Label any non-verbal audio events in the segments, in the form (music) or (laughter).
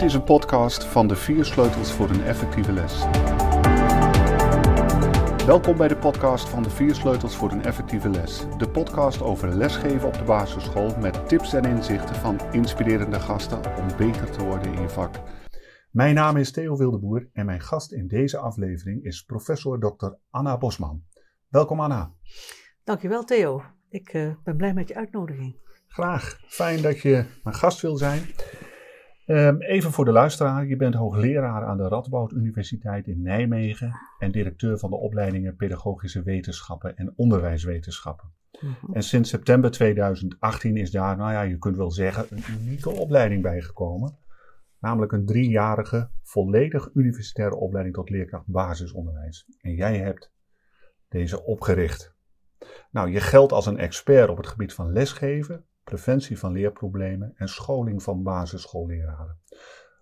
Dit is een podcast van de vier sleutels voor een effectieve les. Welkom bij de podcast van de vier sleutels voor een effectieve les. De podcast over lesgeven op de basisschool met tips en inzichten van inspirerende gasten om beter te worden in je vak. Mijn naam is Theo Wildeboer en mijn gast in deze aflevering is professor Dr. Anna Bosman. Welkom Anna. Dankjewel Theo. Ik uh, ben blij met je uitnodiging. Graag. Fijn dat je mijn gast wil zijn. Um, even voor de luisteraar. Je bent hoogleraar aan de Radboud Universiteit in Nijmegen en directeur van de opleidingen Pedagogische Wetenschappen en Onderwijswetenschappen. Mm -hmm. En sinds september 2018 is daar, nou ja, je kunt wel zeggen, een unieke opleiding bijgekomen. Namelijk een driejarige, volledig universitaire opleiding tot leerkracht basisonderwijs. En jij hebt deze opgericht. Nou, je geldt als een expert op het gebied van lesgeven, preventie van leerproblemen en scholing van basisschoolleraren.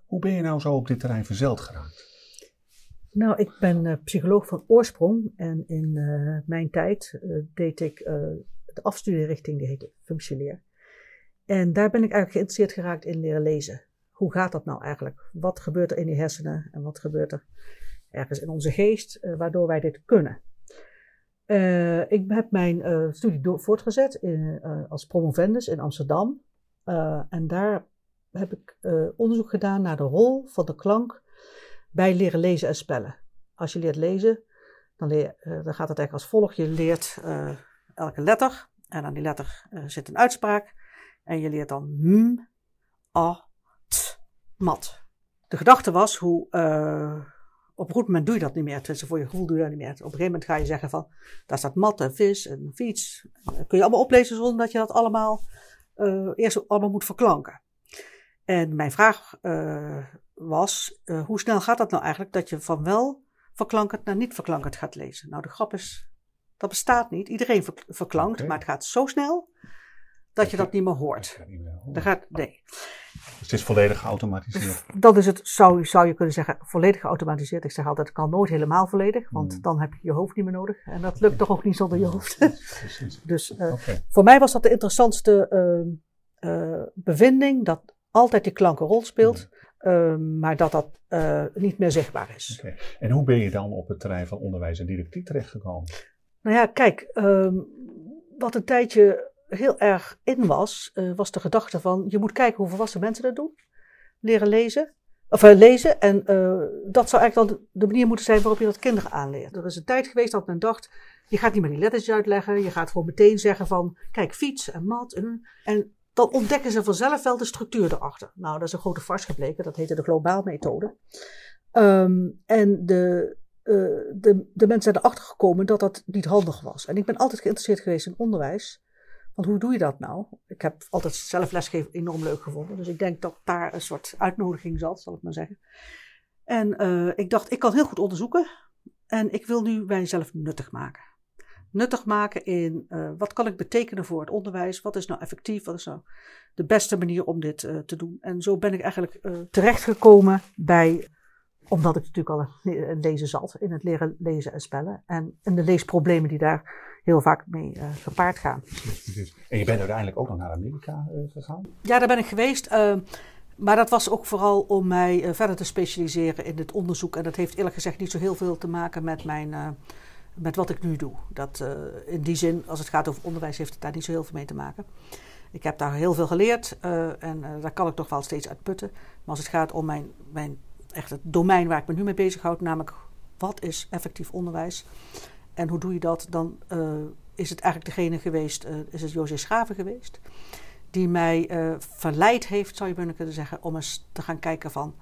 Hoe ben je nou zo op dit terrein verzeld geraakt? Nou, ik ben uh, psycholoog van oorsprong en in uh, mijn tijd uh, deed ik de afstudeerrichting die heette functieleer. En daar ben ik eigenlijk geïnteresseerd geraakt in leren lezen. Hoe gaat dat nou eigenlijk? Wat gebeurt er in die hersenen en wat gebeurt er ergens in onze geest waardoor wij dit kunnen? Uh, ik heb mijn uh, studie door, voortgezet uh, als promovendus in Amsterdam. en daar heb ik onderzoek gedaan naar de rol van de klank bij leren lezen en spellen. Als je leert lezen, dan, leer, dan gaat het eigenlijk als volgt. Je leert elke letter en aan die letter zit een uitspraak. En je leert dan m, a, t, mat. De gedachte was hoe op een goed moment doe je dat niet meer. Tenminste, voor je gevoel doe je dat niet meer. Op een gegeven moment ga je zeggen van, daar staat mat en vis en fiets. Dat kun je allemaal oplezen zonder dat je dat allemaal uh, eerst allemaal moet verklanken. En mijn vraag uh, was, uh, hoe snel gaat dat nou eigenlijk dat je van wel verklankend naar niet verklankend gaat lezen? Nou, de grap is, dat bestaat niet. Iedereen verklankt, okay. maar het gaat zo snel dat je dat niet meer hoort. Dat gaat, nee. Dus het is volledig geautomatiseerd. Dat is het, zou, zou je kunnen zeggen, volledig geautomatiseerd. Ik zeg altijd, het kan nooit helemaal volledig, want mm. dan heb je je hoofd niet meer nodig. En dat lukt toch ook niet zonder je hoofd. Precies. (laughs) dus uh, okay. voor mij was dat de interessantste uh, uh, bevinding, dat altijd die klank een rol speelt. Mm. maar dat dat niet meer zichtbaar is. Okay. En hoe ben je dan op het terrein van onderwijs en didactiek terechtgekomen? Nou ja, kijk, um, wat een tijdje heel erg in was, uh, was de gedachte van je moet kijken hoe volwassen mensen dat doen. Leren lezen. Of uh, lezen. En uh, dat zou eigenlijk dan de manier moeten zijn waarop je dat kinderen aanleert. Er is een tijd geweest dat men dacht, je gaat niet meer die letters uitleggen. Je gaat gewoon meteen zeggen van, kijk, fiets en mat. En, en dan ontdekken ze vanzelf wel de structuur erachter. Nou, dat is een grote vars gebleken. Dat heette de globaalmethode. Um, en de, de, de mensen zijn erachter gekomen dat dat niet handig was. En ik ben altijd geïnteresseerd geweest in onderwijs. Want hoe doe je dat nou? Ik heb altijd zelf lesgeven enorm leuk gevonden. Dus ik denk dat daar een soort uitnodiging zat, zal ik maar zeggen. En uh, ik dacht, ik kan heel goed onderzoeken. En ik wil nu mijzelf nuttig maken. Nuttig maken in uh, wat kan ik betekenen voor het onderwijs? Wat is nou effectief? Wat is nou de beste manier om dit uh, te doen? En zo ben ik eigenlijk terechtgekomen bij omdat ik natuurlijk al een lezen zat in het leren lezen en spellen. En, en de leesproblemen die daar heel vaak mee uh, gepaard gaan. En je bent uiteindelijk ook nog naar Amerika uh, gegaan? Ja, daar ben ik geweest. Uh, maar dat was ook vooral om mij verder te specialiseren in het onderzoek. En dat heeft eerlijk gezegd niet zo heel veel te maken met, mijn, met wat ik nu doe. Dat, in die zin, als het gaat over onderwijs, heeft het daar niet zo heel veel mee te maken. Ik heb daar heel veel geleerd en daar kan ik toch wel steeds uit putten. Maar als het gaat om mijn, mijn echt het domein waar ik me nu mee bezighoud, namelijk wat is effectief onderwijs en hoe doe je dat, dan uh, is het eigenlijk degene geweest, uh, is het José Schaven geweest, die mij uh, verleid heeft, zou je kunnen zeggen, om eens te gaan kijken van,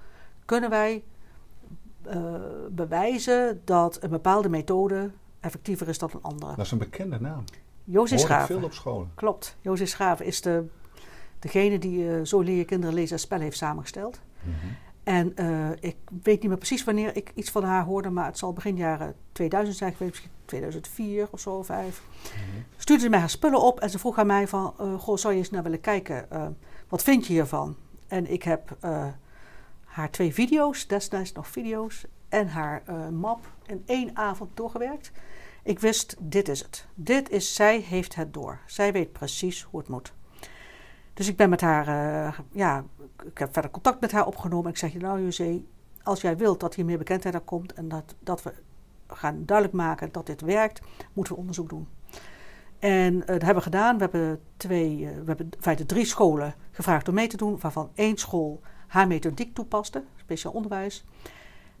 kunnen wij bewijzen dat een bepaalde methode effectiever is dan een andere? Dat is een bekende naam. José Schaven. veel op scholen. Klopt. José Schaven is de, degene die Zo leer je kinderen lezen en spellen heeft samengesteld. Mm -hmm. En uh, ik weet niet meer precies wanneer ik iets van haar hoorde, maar het zal begin jaren 2000 zijn geweest, misschien 2004 of zo, of vijf. Mm-hmm. Stuurde ze mij haar spullen op en ze vroeg aan mij van, uh, goh, zou je eens naar willen kijken? Uh, wat vind je hiervan? En ik heb haar twee video's, destijds nog video's, en haar map in één avond doorgewerkt. Ik wist, dit is het. Dit is, zij heeft het door. Zij weet precies hoe het moet. Dus ik ben met haar, uh, ja, ik heb verder contact met haar opgenomen. Ik zeg, nou José, als jij wilt dat hier meer bekendheid aan komt en dat, dat we gaan duidelijk maken dat dit werkt, moeten we onderzoek doen. En uh, dat hebben we gedaan. We hebben, twee, uh, we hebben in feite drie scholen gevraagd om mee te doen, waarvan één school haar methodiek toepaste, speciaal onderwijs.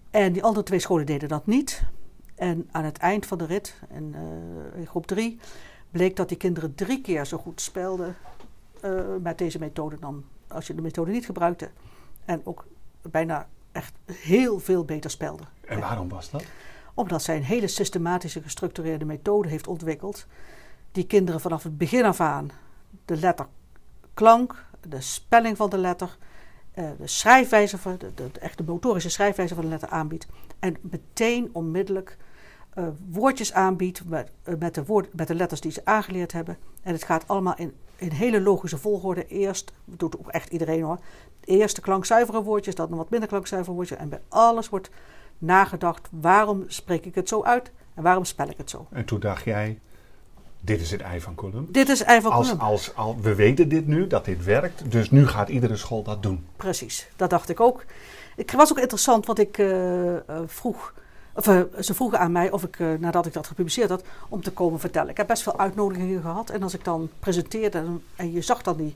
En die andere twee scholen deden dat niet. En aan het eind van de rit, in, in groep drie, bleek dat die kinderen drie keer zo goed spelden met deze methode dan als je de methode niet gebruikte. En ook bijna echt heel veel beter spelden. En waarom was dat? Omdat zij een hele systematische, gestructureerde methode heeft ontwikkeld. Die kinderen vanaf het begin af aan de letter klank, de spelling van de letter, uh, de schrijfwijze van de, de, de, motorische schrijfwijze van de letter aanbiedt. En meteen onmiddellijk uh, woordjes aanbiedt met, uh, met, de woord, met de letters die ze aangeleerd hebben. En het gaat allemaal in, in hele logische volgorde. Eerst, doet ook echt iedereen hoor. Eerst de klankzuivere woordjes, dan een wat minder klankzuivere woordjes. En bij alles wordt nagedacht, waarom spreek ik het zo uit en waarom spel ik het zo? En toen dacht jij, dit is het ei van Column. Dit is het ei van als. Als, als, we weten dit nu, dat dit werkt, dus nu gaat iedere school dat doen. Precies, dat dacht ik ook. Het was ook interessant, want ik uh, uh, vroeg, of uh, ze vroegen aan mij of ik, nadat ik dat gepubliceerd had, om te komen vertellen. Ik heb best veel uitnodigingen gehad en als ik dan presenteerde en, je zag dan die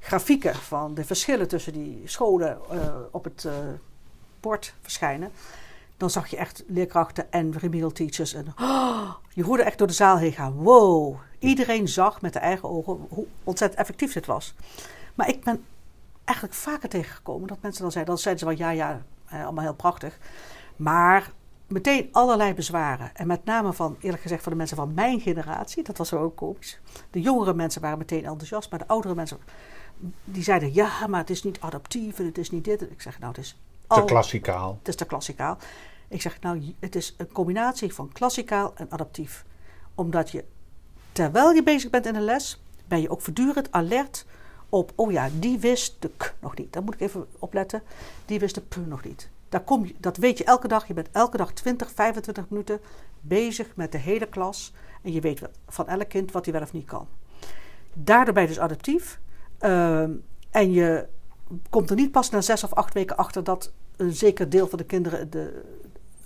grafieken van de verschillen tussen die scholen op het bord verschijnen, dan zag je echt leerkrachten en remedial teachers. En, oh, je hoorde echt door de zaal heen gaan. Wow, iedereen zag met de eigen ogen hoe ontzettend effectief dit was. Maar ik ben eigenlijk vaker tegengekomen dat mensen dan zeiden, dan zeiden ze wel ja, ja, allemaal heel prachtig. Maar meteen allerlei bezwaren. En met name van, eerlijk gezegd, van de mensen van mijn generatie. Dat was ook komisch. De jongere mensen waren meteen enthousiast, maar de oudere mensen, die zeiden ja, maar het is niet adaptief en het is niet dit. Ik zeg, nou, het is te klassikaal. Het is te klassikaal. Ik zeg, nou, het is een combinatie van klassikaal en adaptief. Omdat je, terwijl je bezig bent in de les, ben je ook voortdurend alert op, oh ja, die wist de k nog niet. Daar moet ik even opletten. Die wist de p nog niet. Daar kom je, dat weet je elke dag. Je bent elke dag 20, 25 minuten bezig met de hele klas. En je weet van elk kind wat hij wel of niet kan. Daardoor ben je dus adaptief. Uh, en je komt er niet pas na zes of acht weken achter dat een zeker deel van de kinderen de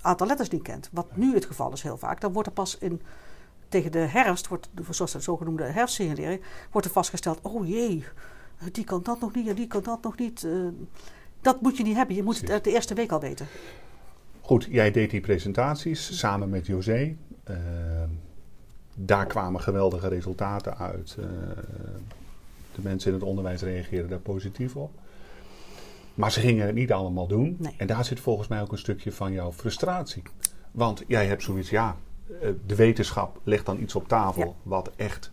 aantal letters niet kent. Wat nu het geval is heel vaak. Dan wordt er pas in, tegen de herfst, wordt, zoals de zogenoemde herfstsignalering, wordt er vastgesteld: oh jee, die kan dat nog niet en die kan dat nog niet. Uh, dat moet je niet hebben. Je moet het uit de eerste week al weten. Goed, jij deed die presentaties samen met José. Uh, daar kwamen geweldige resultaten uit. Uh, de mensen in het onderwijs reageerden daar positief op. Maar ze gingen het niet allemaal doen. Nee. En daar zit volgens mij ook een stukje van jouw frustratie. Want jij hebt zoiets, ja, de wetenschap legt dan iets op tafel Ja. wat echt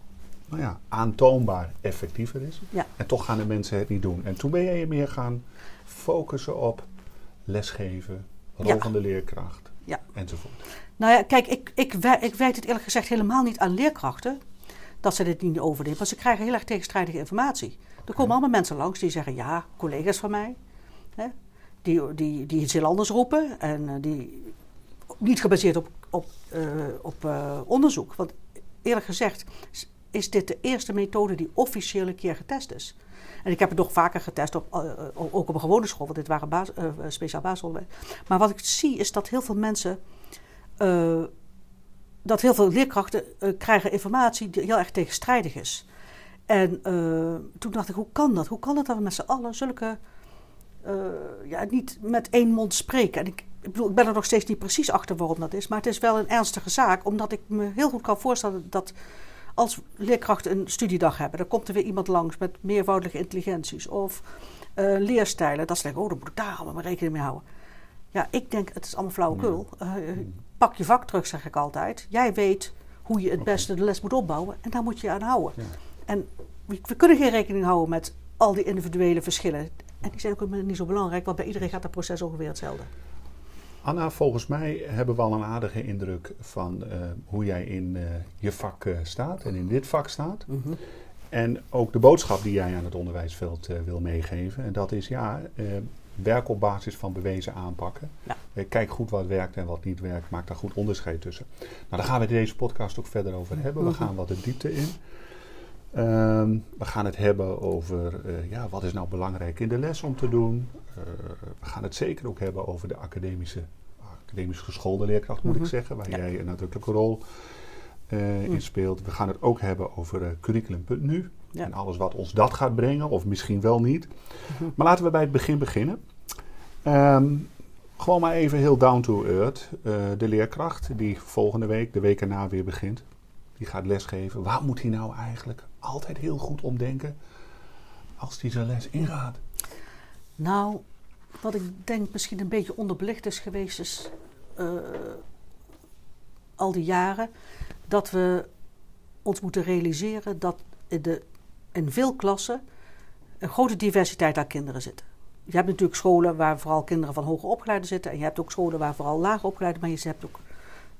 nou ja, aantoonbaar effectiever is. Ja. En toch gaan de mensen het niet doen. En toen ben jij je meer gaan focussen op lesgeven, rol Ja. van de leerkracht Ja. enzovoort. Nou ja, kijk, ik, ik, ik wijd het eerlijk gezegd helemaal niet aan leerkrachten dat ze dit niet overnemen. Want ze krijgen heel erg tegenstrijdige informatie. Er komen allemaal mensen langs die zeggen, ja, collega's van mij, hè, die, die, die iets heel anders roepen en eh, die niet gebaseerd op, op, eh, op eh, onderzoek. Want eerlijk gezegd is dit de eerste methode die officieel een keer getest is. En ik heb het nog vaker getest, op, eh, eh, ook op een gewone school, want dit waren baas, eh, speciaal basisonderwijs. Maar wat ik zie is dat heel veel mensen, dat heel veel leerkrachten krijgen informatie die heel erg tegenstrijdig is. En toen dacht ik, hoe kan dat? Hoe kan het dat we met z'n allen zulke, ja, niet met één mond spreken? En ik, ik bedoel, ik ben er nog steeds niet precies achter waarom dat is, maar het is wel een ernstige zaak, omdat ik me heel goed kan voorstellen dat als leerkrachten een studiedag hebben, dan komt er weer iemand langs met meervoudige intelligenties of eh, leerstijlen. Dat ze denken, oh, dan moet ik daar allemaal maar rekening mee houden. Ja, ik denk, het is allemaal flauwekul. Eh, pak je vak terug, zeg ik altijd. Jij weet hoe je het beste de les moet opbouwen en daar moet je je aan houden. Ja. En we, we kunnen geen rekening houden met al die individuele verschillen. En die zijn ook niet zo belangrijk, want bij iedereen gaat het proces ongeveer hetzelfde. Anna, volgens mij hebben we al een aardige indruk van eh, hoe jij in eh, je vak eh, staat en in dit vak staat. En ook de boodschap die jij aan het onderwijsveld wil meegeven. En dat is ja, werk op basis van bewezen aanpakken. Ja. Kijk goed wat werkt en wat niet werkt. Maak daar goed onderscheid tussen. Nou, daar gaan we in deze podcast ook verder over hebben. We Mhm. gaan wat de diepte in. Ehm, we gaan het hebben over uh, ja, wat is nou belangrijk in de les om te doen. Uh, we gaan het zeker ook hebben over de academische, academisch geschoolde leerkracht, moet ik mhm. zeggen, waar jij een nadrukkelijke rol uh, in speelt. We gaan het ook hebben over curriculum.nu ja. en alles wat ons dat gaat brengen, of misschien wel niet. Mhm. Maar laten we bij het begin beginnen. Um, gewoon maar even heel down to earth. de leerkracht die volgende week, de week erna weer begint die gaat lesgeven. Waar moet hij nou eigenlijk altijd heel goed om denken als hij zijn les ingaat? Nou, wat ik denk misschien een beetje onderbelicht is geweest, is uh, al die jaren dat we ons moeten realiseren dat in, de, in veel klassen een grote diversiteit aan kinderen zit. Je hebt natuurlijk scholen waar vooral kinderen van hoger opgeleiden zitten. En je hebt ook scholen waar vooral lager opgeleiden, maar je hebt ook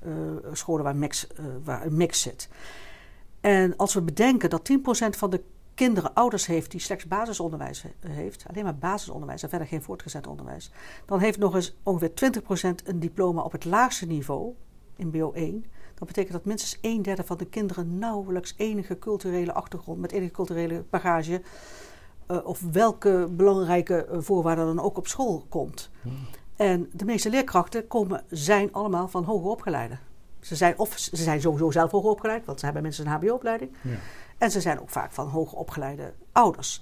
uh, scholen waar, mix, uh, waar een mix zit. En als we bedenken dat 10% van de kinderen ouders heeft die slechts basisonderwijs heeft, alleen maar basisonderwijs en verder geen voortgezet onderwijs, dan heeft nog eens ongeveer 20% een diploma op het laagste niveau, in BO1. Dat betekent dat minstens een derde van de kinderen nauwelijks enige culturele achtergrond, met enige culturele bagage, uh, of welke belangrijke voorwaarden dan ook op school komt. Hmm. En de meeste leerkrachten komen, zijn allemaal van hoger opgeleide. Ze zijn, of ze zijn sowieso zelf hoger opgeleid, want ze hebben mensen een HBO-opleiding. Ja. En ze zijn ook vaak van hoger opgeleide ouders.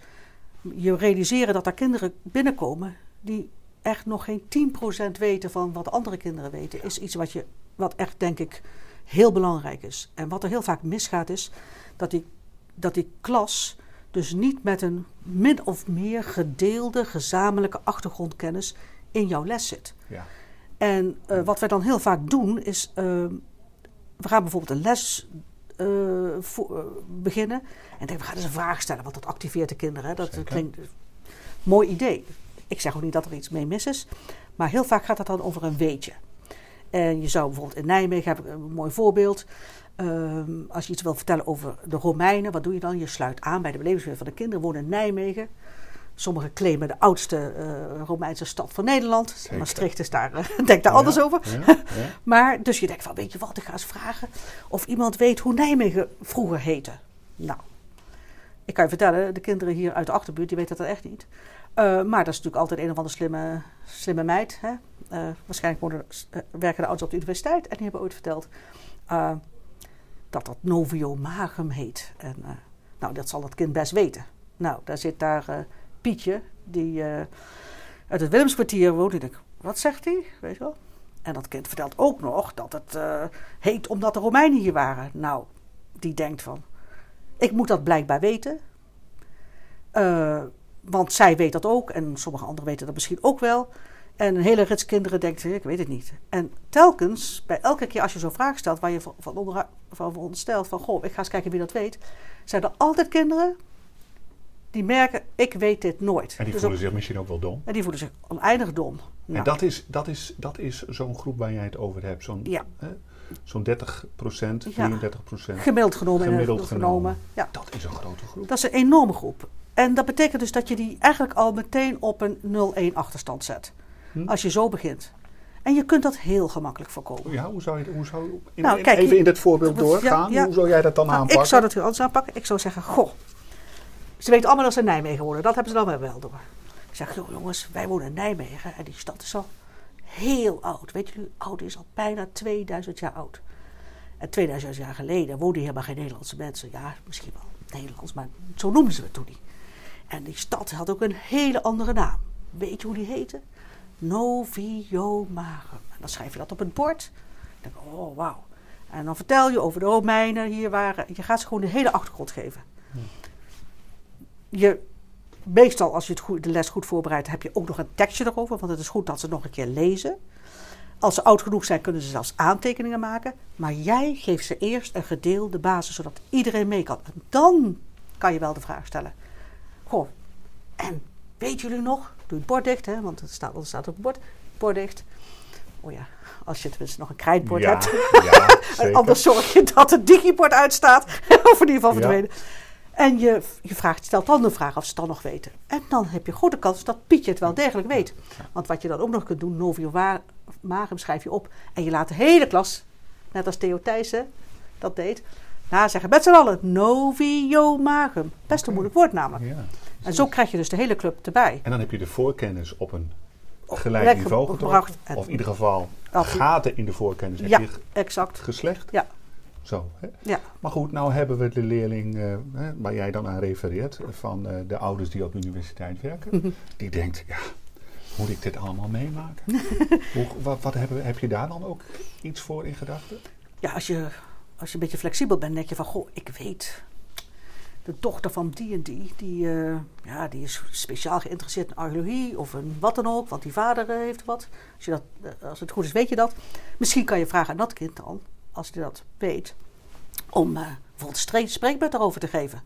Je realiseren dat er kinderen binnenkomen die echt nog geen 10% weten van wat andere kinderen weten, is iets wat, je, wat echt, denk ik, heel belangrijk is. En wat er heel vaak misgaat, is dat die, dat die klas dus niet met een min of meer gedeelde gezamenlijke achtergrondkennis in jouw les zit. Ja. En uh, wat wij dan heel vaak doen is, uh, we gaan bijvoorbeeld een les uh, beginnen en denken we gaan eens een vraag stellen, want dat activeert de kinderen. Hè? Dat Zeker. klinkt een mooi idee. Ik zeg ook niet dat er iets mee mis is, maar heel vaak gaat het dan over een weetje. En je zou bijvoorbeeld in Nijmegen, heb ik een mooi voorbeeld. Ehm, als je iets wil vertellen over de Romeinen, wat doe je dan? Je sluit aan bij de belevingswereld van de kinderen, wonen in Nijmegen. Sommigen claimen de oudste uh, Romeinse stad van Nederland. Zeker. Maastricht is daar, (laughs) uh, denkt daar anders over. Ja, (laughs) ja. maar dus je denkt van, weet je wat, ik ga eens vragen of iemand weet hoe Nijmegen vroeger heette. Nou, ik kan je vertellen, de kinderen hier uit de achterbuurt, die weten dat echt niet. Uh, maar dat is natuurlijk altijd een of andere slimme, slimme meid. Hè? waarschijnlijk worden, werken de ouders op de universiteit en die hebben ooit verteld dat dat Novio Magum heet. En nou, dat zal dat kind best weten. Nou, daar zit daar Pietje, die uh, uit het Willemskwartier woont. Ik wat zegt hij? Weet je wel? En dat kind vertelt ook nog dat het uh, heet omdat de Romeinen hier waren. Nou, die denkt van, ik moet dat blijkbaar weten. Uh, want zij weet dat ook en sommige anderen weten dat misschien ook wel. En een hele rits kinderen denkt, ik weet het niet. En telkens, bij elke keer als je zo'n vraag stelt waar je van, van, onder, van onderstelt van, goh, ik ga eens kijken wie dat weet. Zijn er altijd kinderen die merken, ik weet dit nooit. En die dus voelen zich misschien ook wel dom. En die voelen zich oneindig dom. Nou. En dat is, dat is, dat is zo'n groep waar jij het over hebt. Zo'n ja. zo'n 30 procent, 33 procent. Gemiddeld genomen. Gemiddeld genomen. Ja. Dat is een grote groep. Dat is een enorme groep. En dat betekent dus dat je die eigenlijk al meteen op een 0-1 achterstand zet. Hm? Als je zo begint. En je kunt dat heel gemakkelijk voorkomen. Ja, hoe zou je, hoe zou, in, nou, kijk, even in dit voorbeeld doorgaan? hoe zou jij dat dan nou, aanpakken? Ik zou dat heel anders aanpakken. Ik zou zeggen, goh, ze weten allemaal dat ze in Nijmegen wonen. Dat hebben ze dan wel door. Ik zeg, jongens, wij wonen in Nijmegen en die stad is al heel oud. Weet jullie, oud is al bijna 2000 jaar oud. En 2000 jaar geleden woonden hier maar geen Nederlandse mensen. Ja, misschien wel Nederlands, maar zo noemden ze het toen niet. En die stad had ook een hele andere naam. Weet je hoe die heette? Noviomarum. En dan schrijf je dat op het bord. Dan denk oh wauw. En dan vertel je over de Romeinen hier waren. Je gaat ze gewoon de hele achtergrond geven je, meestal als je het goed, de les goed voorbereidt, heb je ook nog een tekstje erover. Want het is goed dat ze nog een keer lezen. Als ze oud genoeg zijn, kunnen ze zelfs aantekeningen maken. Maar jij geeft ze eerst een gedeelde basis, zodat iedereen mee kan. En dan kan je wel de vraag stellen. Goh, en weten jullie nog? Doe het bord dicht, hè, want het staat, het staat op het bord. Bord dicht. Oh ja, als je tenminste nog een krijtbord hebt. Ja, (laughs) anders zorg je dat het digibord uitstaat. (laughs) of in ieder geval verdwenen. En je, je vraagt, stelt dan de vraag of ze het dan nog weten. En dan heb je goede kans dat Pietje het wel degelijk weet. Want wat je dan ook nog kunt doen, Novio Magum schrijf je op. En je laat de hele klas, net als Theo Thijssen dat deed, na zeggen met z'n allen Novio Magum. Best een moeilijk woord namelijk. Ja. En zo krijg je dus de hele club erbij. En dan heb je de voorkennis op een gelijk niveau gebracht. gebracht. En- Of in ieder geval gaten in de voorkennis heb Ja, je exact. geslecht. Ja. Zo. Hè? Ja. Maar goed, nou hebben we de leerling eh, waar jij dan aan refereert, van eh, de ouders die op de universiteit werken. Die denkt, ja, moet ik dit allemaal meemaken? (laughs) Hoe, wat wat hebben, heb je daar dan ook iets voor in gedachten? Ja, als je, als je een beetje flexibel bent, denk je van, goh, ik weet. De dochter van die en die, die, eh, ja, die is speciaal geïnteresseerd in archeologie of in wat dan ook, want die vader heeft wat. Als, je dat, als het goed is, weet je dat. Misschien kan je vragen aan dat kind dan, als hij dat weet, om eh, bijvoorbeeld spreekbeurt daarover te geven.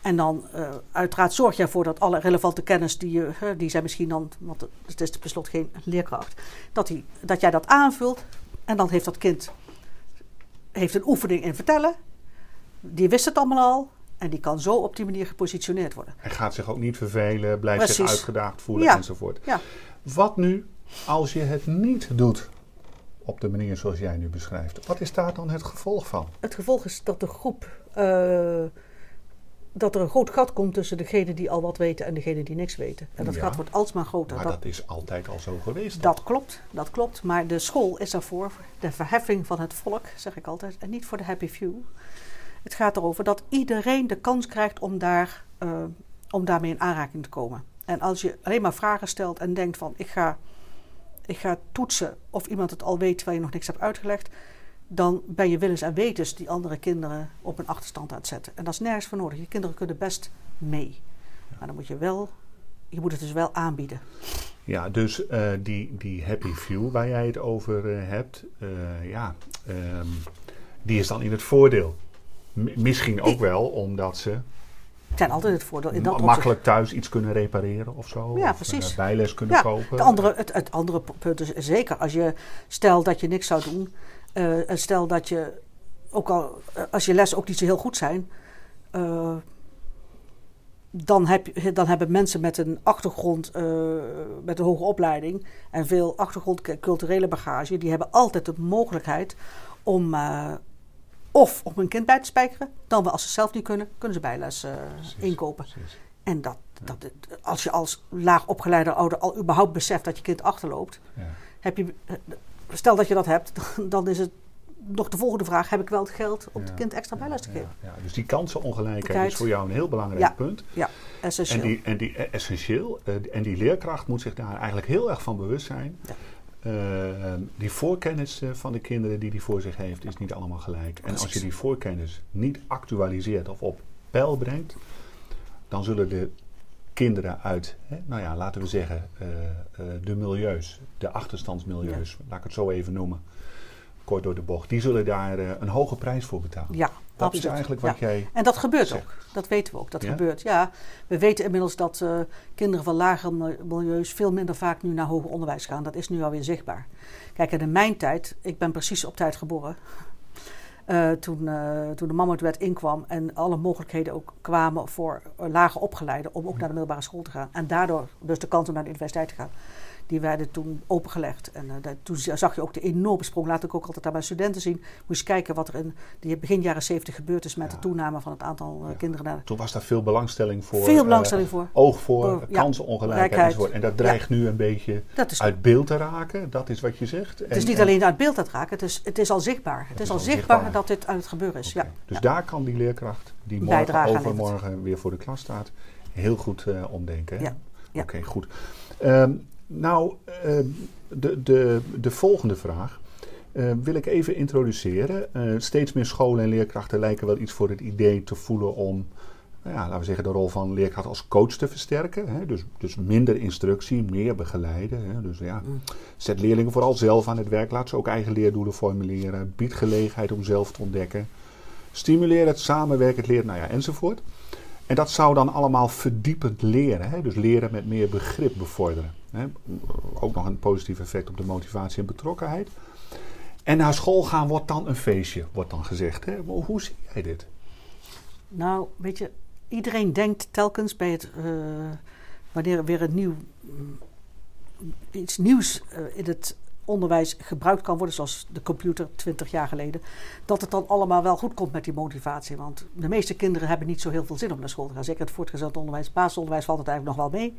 En dan eh, uiteraard zorg je ervoor dat alle relevante kennis die je, die zijn misschien dan, want het is tenslotte geen leerkracht, dat, die, dat jij dat aanvult. En dan heeft dat kind heeft een oefening in vertellen. Die wist het allemaal al. En die kan zo op die manier gepositioneerd worden. Hij gaat zich ook niet vervelen, blijft zich uitgedaagd voelen Ja. enzovoort. Ja, Wat nu als je het niet doet op de manier zoals jij nu beschrijft? Wat is daar dan het gevolg van? het gevolg is dat de groep. eh, dat er een groot gat komt tussen degenen die al wat weten en degenen die niks weten. En dat Ja. gat wordt alsmaar groter. Maar dat, dat is altijd al zo geweest. dat klopt, dat klopt. Maar de school is daarvoor de verheffing van het volk, zeg ik altijd. En niet voor de happy few. Het gaat erover dat iedereen de kans krijgt om, daar, eh, om daarmee in aanraking te komen. En als je alleen maar vragen stelt en denkt van ik ga, ik ga toetsen of iemand het al weet terwijl je nog niks hebt uitgelegd, dan ben je willens en wetens die andere kinderen op een achterstand aan het zetten. En dat is nergens voor nodig. Je kinderen kunnen best mee. Maar dan moet je wel, je moet het dus wel aanbieden. Ja, dus eh, die, die happy view waar jij het over eh, hebt, eh, ja, ehm, die is dan in het voordeel. M- misschien ook wel omdat ze zijn altijd het voordeel in dat makkelijk thuis iets kunnen repareren of zo. Ja, of, precies. eh, bijles kunnen Ja, kopen. Het andere, het, het andere punt is zeker als je stel dat je niks zou doen, eh, stel dat je ook al eh, als je lessen ook niet zo heel goed zijn, eh, dan, heb, je- dan hebben mensen met een achtergrond, eh, met een hoge opleiding en veel achtergrond culturele bagage, die hebben altijd de mogelijkheid om eh, of om hun kind bij te spijkeren, dan wel als ze zelf niet kunnen, kunnen ze bijles eh, Precies, inkopen. precies. En dat, dat, als je als laag opgeleide ouder al überhaupt beseft dat je kind achterloopt, Ja. heb je, eh, stel dat je dat hebt, (laughs) dan is het nog de volgende vraag: heb ik wel het geld om Ja, het kind extra bijles te geven? ja. Dus die kansenongelijkheid is voor jou een heel belangrijk punt. Ja, En essentieel. die, en die essentieel. eh, en die leerkracht moet zich daar eigenlijk heel erg van bewust zijn. Eh, die voorkennis eh, van de kinderen die die voor zich heeft, is niet allemaal gelijk. En als je die voorkennis niet actualiseert of op peil brengt, dan zullen de kinderen uit, hè, nou ja, laten we zeggen, eh, de milieus, de achterstandsmilieus, laat ik het zo even noemen, kort door de bocht, die zullen daar een hoge prijs voor betalen. ja, Dat absoluut. is eigenlijk wat Ja. jij. En dat gebeurt zegt. ook. Dat weten we ook. Dat Ja? gebeurt. Ja, we weten inmiddels dat eh, kinderen van lagere mil- milieus veel minder vaak nu naar hoger onderwijs gaan. Dat is nu alweer zichtbaar. Kijk, en in mijn tijd, ik ben precies op tijd geboren. (laughs) Eh, toen, eh, toen de Mammoetwet inkwam en alle mogelijkheden ook kwamen voor lager opgeleiden om ook naar de middelbare school te gaan. En daardoor dus de kans om naar de universiteit te gaan. Die werden toen opengelegd. En uh, dat, toen zag je ook de enorme sprong. Laat ik ook altijd aan mijn studenten zien. Moest je kijken wat er in die begin jaren 70 gebeurd is met Ja. de toename van het aantal uh, Ja. kinderen naar Toen was daar veel belangstelling voor. Veel belangstelling voor. Oog voor, kansenongelijkheid enzovoort. En dat dreigt nu een beetje is, uit beeld te raken. Dat is wat je zegt. het is niet alleen uit beeld te raken, het is, het is al zichtbaar. Het is al zichtbaar dat dit aan het gebeuren is. Ja. Dus daar kan die leerkracht, die morgen overmorgen weer voor de klas staat, heel goed eh, omdenken. hè? Ja, ja. Oké, goed. Ehm, nou, ehm, de, de, de volgende vraag eh, wil ik even introduceren. Eh, steeds meer scholen en leerkrachten lijken wel iets voor het idee te voelen om, nou ja, laten we zeggen, de rol van leerkracht als coach te versterken. Hè? Dus, dus minder instructie, meer begeleiden. Hè? Dus ja, Mm. zet leerlingen vooral zelf aan het werk. Laat ze ook eigen leerdoelen formuleren. Bied gelegenheid om zelf te ontdekken. Stimuleer het samenwerken, het leren, nou ja, enzovoort. En dat zou dan allemaal verdiepend leren. Hè? Dus leren met meer begrip bevorderen. Hè? Ook nog een positief effect op de motivatie en betrokkenheid. En naar school gaan wordt dan een feestje, wordt dan gezegd. Hè? Maar hoe zie jij dit? Nou, weet je, iedereen denkt telkens bij het, uh, wanneer er weer een nieuw, mm, iets nieuws uh, in het onderwijs gebruikt kan worden, zoals de computer 20 jaar geleden, dat het dan allemaal wel goed komt met die motivatie. Want de meeste kinderen hebben niet zo heel veel zin om naar school te gaan. Zeker het voortgezet onderwijs, basisonderwijs valt het eigenlijk nog wel mee.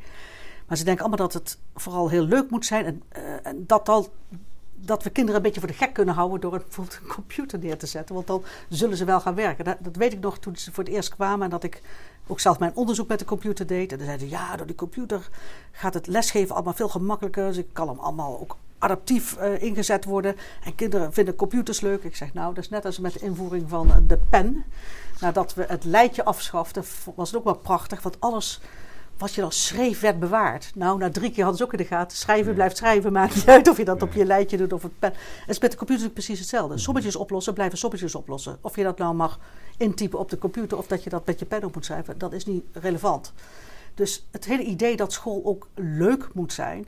Maar ze denken allemaal dat het vooral heel leuk moet zijn en, uh, en dat al dat we kinderen een beetje voor de gek kunnen houden door bijvoorbeeld een computer neer te zetten. Want dan zullen ze wel gaan werken. Dat, dat, weet ik nog toen ze voor het eerst kwamen en dat ik ook zelf mijn onderzoek met de computer deed. En dan zeiden ze, ja, door die computer gaat het lesgeven allemaal veel gemakkelijker. Dus ik kan hem allemaal ook adaptief uh, ingezet worden. En kinderen vinden computers leuk. Ik zeg, nou, dat is net als met de invoering van de pen. Nadat we het lijntje afschaften, was het ook wel prachtig. Want alles wat je dan schreef werd bewaard. Nou, na drie keer hadden ze ook in de gaten. Schrijven blijft schrijven. Maakt niet uit of je dat op je lijntje doet of het pen. Het is met de computer precies hetzelfde. Sommetjes oplossen blijven sommetjes oplossen. Of je dat nou mag intypen op de computer of dat je dat met je pen op moet schrijven, dat is niet relevant. Dus het hele idee dat school ook leuk moet zijn.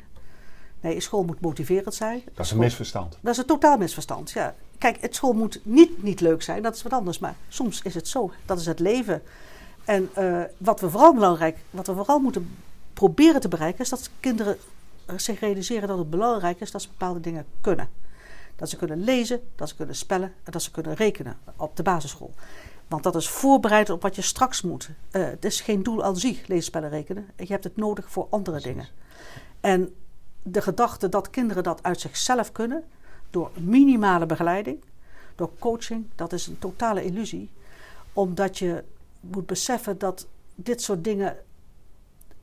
Nee, school moet motiverend zijn. Dat is een misverstand. Dat is een totaal misverstand. Ja. Kijk, het school moet niet niet leuk zijn, dat is wat anders. Maar soms is het zo. Dat is het leven. En uh, wat we vooral belangrijk, wat we vooral moeten proberen te bereiken, is dat kinderen zich realiseren dat het belangrijk is dat ze bepaalde dingen kunnen. Dat ze kunnen lezen, dat ze kunnen spellen en dat ze kunnen rekenen op de basisschool. Want dat is voorbereid op wat je straks moet. Uh, het is geen doel aan zich, lezen, spellen, rekenen. Je hebt het nodig voor andere dingen. En de gedachte dat kinderen dat uit zichzelf kunnen, door minimale begeleiding, door coaching, dat is een totale illusie. Omdat je moet beseffen dat dit soort dingen.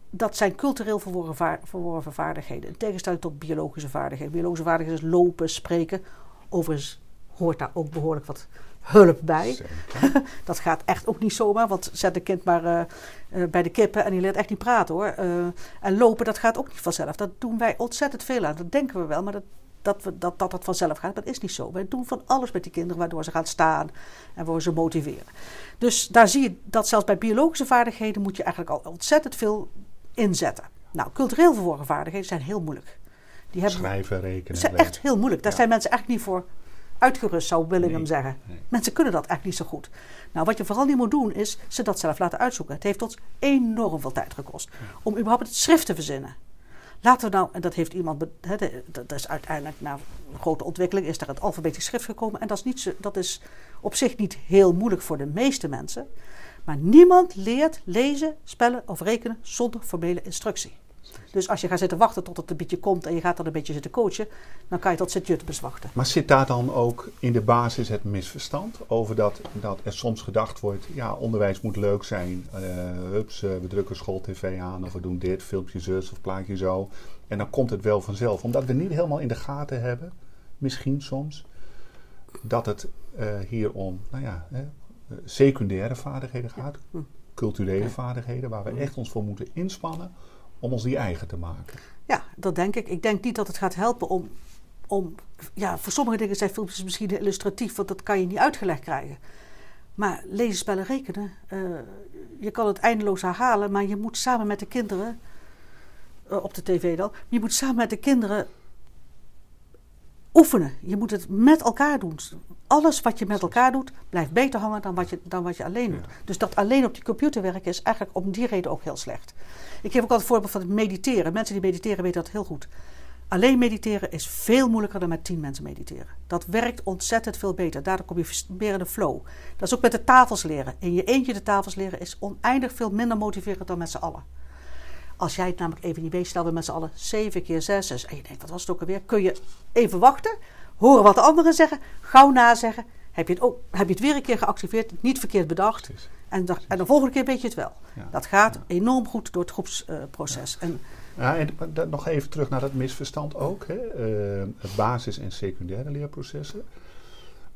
Dat zijn cultureel verworven vaardigheden. In tegenstelling tot biologische vaardigheden. Biologische vaardigheden is lopen, spreken. Overigens hoort daar ook behoorlijk wat hulp bij. (laughs) dat gaat echt ook niet zomaar, want zet een kind maar uh, uh, bij de kippen en die leert echt niet praten hoor. Uh, en lopen, dat gaat ook niet vanzelf. Dat doen wij ontzettend veel aan. Dat denken we wel, maar dat, dat, we, dat, dat dat vanzelf gaat, dat is niet zo. Wij doen van alles met die kinderen waardoor ze gaan staan en waardoor ze motiveren. Dus daar zie je dat zelfs bij biologische vaardigheden moet je eigenlijk al ontzettend veel inzetten. Nou, cultureel verworven vaardigheden zijn heel moeilijk. Die hebben, Schrijven, rekenen. zijn echt heel moeilijk. Daar zijn mensen eigenlijk niet voor uitgerust, zou Willingham nee, zeggen. Mensen kunnen dat eigenlijk niet zo goed. Nou, wat je vooral niet moet doen, is ze dat zelf laten uitzoeken. Het heeft ons enorm veel tijd gekost om überhaupt het schrift te verzinnen. Laten we nou, en dat heeft iemand, dat is uiteindelijk na een grote ontwikkeling, is er het alfabetisch schrift gekomen. En dat is, niet dat is op zich niet heel moeilijk voor de meeste mensen. Maar niemand leert lezen, spellen of rekenen zonder formele instructie. Dus als je gaat zitten wachten tot het een beetje komt en je gaat dan een beetje zitten coachen, dan kan je tot sint wachten. Maar zit daar dan ook in de basis het misverstand over dat, dat er soms gedacht wordt, ja, onderwijs moet leuk zijn. Uh, hups, uh, we drukken school-tv aan of we doen dit, filmpje zus of plaatje zo. En dan komt het wel vanzelf. Omdat we niet helemaal in de gaten hebben, misschien soms, dat het uh, hier om, nou ja, secundaire vaardigheden gaat. Hm. Culturele vaardigheden, waar we hm. echt ons voor moeten inspannen om ons die eigen te maken. Ja, dat denk ik. Ik denk niet dat het gaat helpen om. om ja, voor sommige dingen zijn filmpjes misschien illustratief, want dat kan je niet uitgelegd krijgen. Maar lezen, spellen, rekenen, uh, je kan het eindeloos herhalen, maar je moet samen met de kinderen, uh, op de tv dan, je moet samen met de kinderen oefenen. Je moet het met elkaar doen. Alles wat je met elkaar doet, blijft beter hangen dan wat je, dan wat je alleen doet. Dus dat alleen op die computer werken is eigenlijk om die reden ook heel slecht. Ik geef ook altijd het voorbeeld van het mediteren. Mensen die mediteren weten dat heel goed. Alleen mediteren is veel moeilijker dan met tien mensen mediteren. Dat werkt ontzettend veel beter. Daardoor kom je meer in de flow. Dat is ook met de tafels leren. In je eentje de tafels leren is oneindig veel minder motiverend dan met z'n allen. Als jij het namelijk even niet weet, stel we met z'n allen 7 keer 6 is. En je denkt, wat was het ook alweer? Kun je even wachten, horen wat de anderen zeggen, gauw nazeggen. Heb je, het ook, heb je het weer een keer geactiveerd, niet verkeerd bedacht. En de, en de volgende keer weet je het wel. Dat gaat enorm goed door het groepsproces. Uh, ja, en nog even terug naar dat misverstand ook. Hè. Uh, het basis- en secundaire leerprocessen.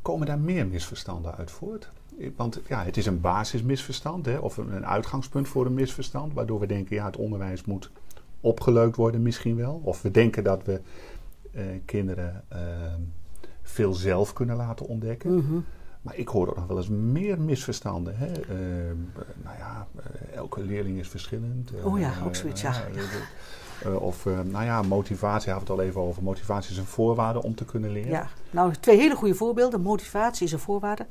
Komen daar meer misverstanden uit voort? Want ja, het is een basismisverstand, hè, of een, uitgangspunt voor een misverstand, waardoor we denken, ja, het onderwijs moet opgeleukt worden misschien wel. Of we denken dat we uh, kinderen uh, veel zelf kunnen laten ontdekken. Mm Maar ik hoor ook nog wel eens meer misverstanden. Hè? Uh, nou ja, elke leerling is verschillend. oh ja, ook zoiets, ja. of, nou ja, motivatie, hebben we het al even over. Motivatie is een voorwaarde om te kunnen leren. Ja, nou, twee hele goede voorbeelden. Motivatie is een voorwaarde.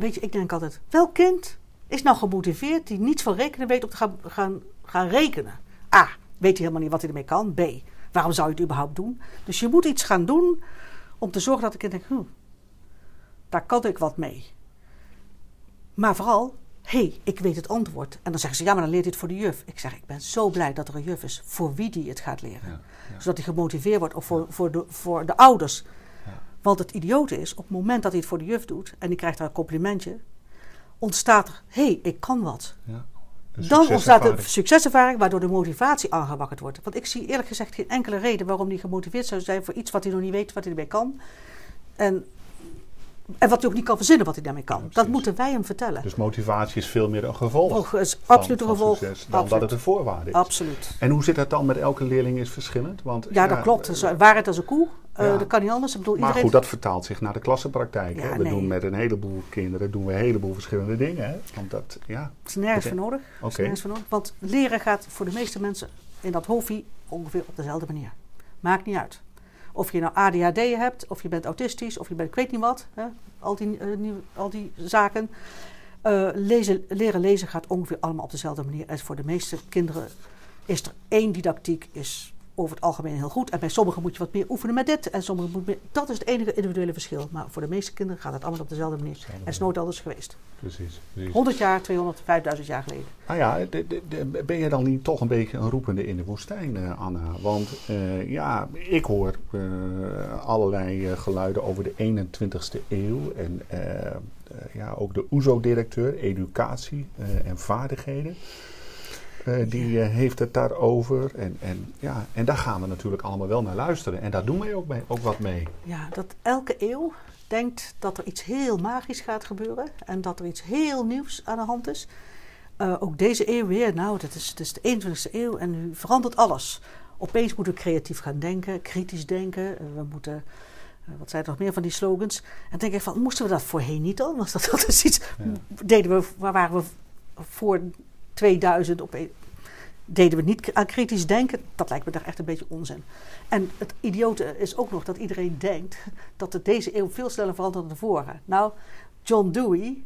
Weet je, ik denk altijd, welk kind is nou gemotiveerd die niets van rekenen weet om te gaan, gaan, gaan rekenen? A, weet hij helemaal niet wat hij ermee kan. B, Waarom zou je het überhaupt doen? Dus je moet iets gaan doen om te zorgen dat ik denk, hm, daar kan ik wat mee. Maar vooral, hé, hey, ik weet het antwoord. En dan zeggen ze, ja, maar dan leert dit voor de juf. Ik zeg, ik ben zo blij dat er een juf is voor wie die het gaat leren. Zodat hij gemotiveerd wordt, of voor, voor, de, voor de ouders. Want het idiote is, op het moment dat hij het voor de juf doet... en die krijgt daar een complimentje... ontstaat er, hé, hey, ik kan wat. Dan ontstaat de succeservaring, waardoor de motivatie aangewakkerd wordt. Want ik zie eerlijk gezegd geen enkele reden waarom hij gemotiveerd zou zijn voor iets wat hij nog niet weet, wat hij ermee kan. En en wat hij ook niet kan verzinnen wat hij daarmee kan. dat moeten wij hem vertellen. Dus motivatie is veel meer een gevolg. Oh, is absoluut een gevolg. Succes, dan dat het een voorwaarde is. Absoluut. En hoe zit dat dan met elke leerling is verschillend? Want, ja, dat klopt. Dus, waarheid als een koe. Uh, dat kan niet anders. Ik bedoel, maar iedereen... goed, dat vertaalt zich naar de klassenpraktijk. We doen met een heleboel kinderen doen we een heleboel verschillende dingen. Hè? Want dat, ja. Het is nergens voor nodig. Okay. nergens voor nodig. Want leren gaat voor de meeste mensen in dat hoofdje ongeveer op dezelfde manier. Maakt niet uit. Of je nou ADHD hebt, of je bent autistisch, of je bent ik weet niet wat. Hè? Al, die, uh, al die zaken. Uh, lezen, leren lezen gaat ongeveer allemaal op dezelfde manier. En voor de meeste kinderen is er één didactiek, is over het algemeen heel goed. En bij sommigen moet je wat meer oefenen met dit. En sommigen moet meer, dat is het enige individuele verschil. Maar voor de meeste kinderen gaat het allemaal op dezelfde manier. En is nooit anders geweest. Precies, precies. 100 jaar, 200, 5000 jaar geleden. Nou ja, de, de, de, ben je dan niet toch een beetje een roepende in de woestijn, uh, Anna? Want uh, ja, ik hoor uh, allerlei geluiden over de 21ste eeuw. En ja, ook de OESO-directeur, educatie en vaardigheden. Uh, die uh, heeft het daarover. En, en, ja, en daar gaan we natuurlijk allemaal wel naar luisteren. En daar doen wij ook, mee, ook wat mee. Ja, dat elke eeuw denkt dat er iets heel magisch gaat gebeuren. En dat er iets heel nieuws aan de hand is. Uh, ook deze eeuw weer. Nou, het is, het is de 21ste eeuw en nu verandert alles. Opeens moeten we creatief gaan denken, kritisch denken. we moeten wat zijn er nog meer van die slogans? En dan denk ik van, moesten we dat voorheen niet dan? Was dat, dat is iets, ja. deden we, waar waren we voor 2000 op deden we niet aan kritisch denken. Dat lijkt me toch echt een beetje onzin. En het idiote is ook nog dat iedereen denkt dat het deze eeuw veel sneller verandert dan de vorige. Nou, John Dewey,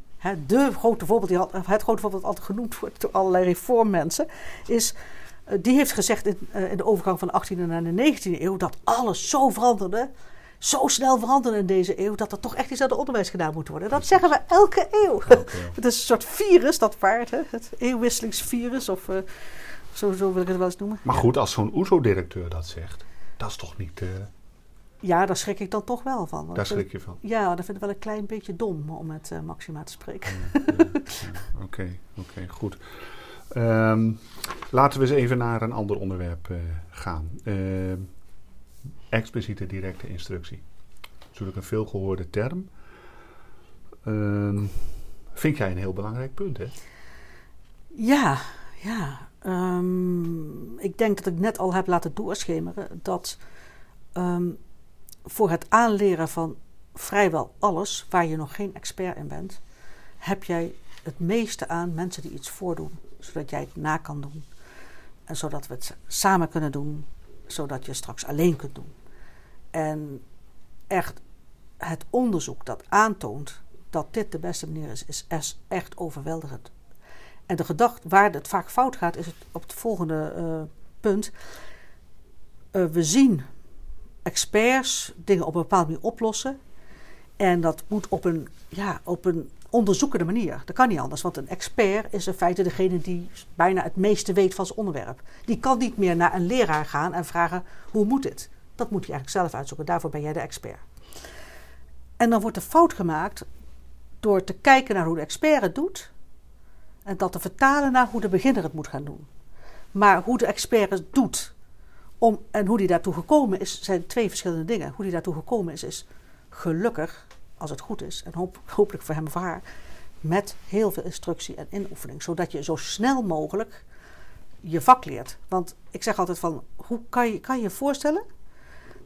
de grote voorbeeld, die het grote voorbeeld dat altijd genoemd wordt door allerlei reformmensen, is. Eh, die heeft gezegd in, eh, in de overgang van de 18e naar de 19e eeuw dat alles zo veranderde zo snel veranderen in deze eeuw dat er toch echt iets aan het onderwijs gedaan moet worden. Dat zeggen we elke eeuw. (laughs) het is een soort virus, dat paard, hè? het eeuwwisselingsvirus, of uh, zo, zo, wil ik het wel eens noemen. Maar goed, als zo'n OESO-directeur dat zegt, dat is toch niet. Uh... Ja, daar schrik ik dan toch wel van. Daar schrik je van? Ja, dat vind ik wel een klein beetje dom om met uh, Maxima te spreken. (laughs) Oké, oké, okay, goed. Um, laten we eens even naar een ander onderwerp gaan. Ehm, expliciete directe instructie. Natuurlijk een veelgehoorde term. Uh, vind jij een heel belangrijk punt, hè? Ja, ja. Um, ik denk dat ik net al heb laten doorschemeren dat um, voor het aanleren van vrijwel alles waar je nog geen expert in bent, heb jij het meeste aan mensen die iets voordoen, zodat jij het na kan doen. En zodat we het samen kunnen doen, zodat je straks alleen kunt doen. En echt het onderzoek dat aantoont dat dit de beste manier is, is echt overweldigend. En de gedachte waar het vaak fout gaat, is het op het volgende uh, punt. Uh, we zien experts dingen op een bepaalde manier oplossen. En dat moet op een, ja, op een onderzoekende manier. Dat kan niet anders, want een expert is in feite degene die bijna het meeste weet van zijn onderwerp. Die kan niet meer naar een leraar gaan en vragen: hoe moet dit? Dat moet je eigenlijk zelf uitzoeken. Daarvoor ben jij de expert. En dan wordt de fout gemaakt door te kijken naar hoe de expert het doet. En dat te vertalen naar hoe de beginner het moet gaan doen. Maar hoe de expert het doet om, en hoe die daartoe gekomen is, zijn twee verschillende dingen. Hoe die daartoe gekomen is, is gelukkig, als het goed is, en hoop, hopelijk voor hem of haar, met heel veel instructie en inoefening. Zodat je zo snel mogelijk je vak leert. Want ik zeg altijd van, hoe kan je kan je, voorstellen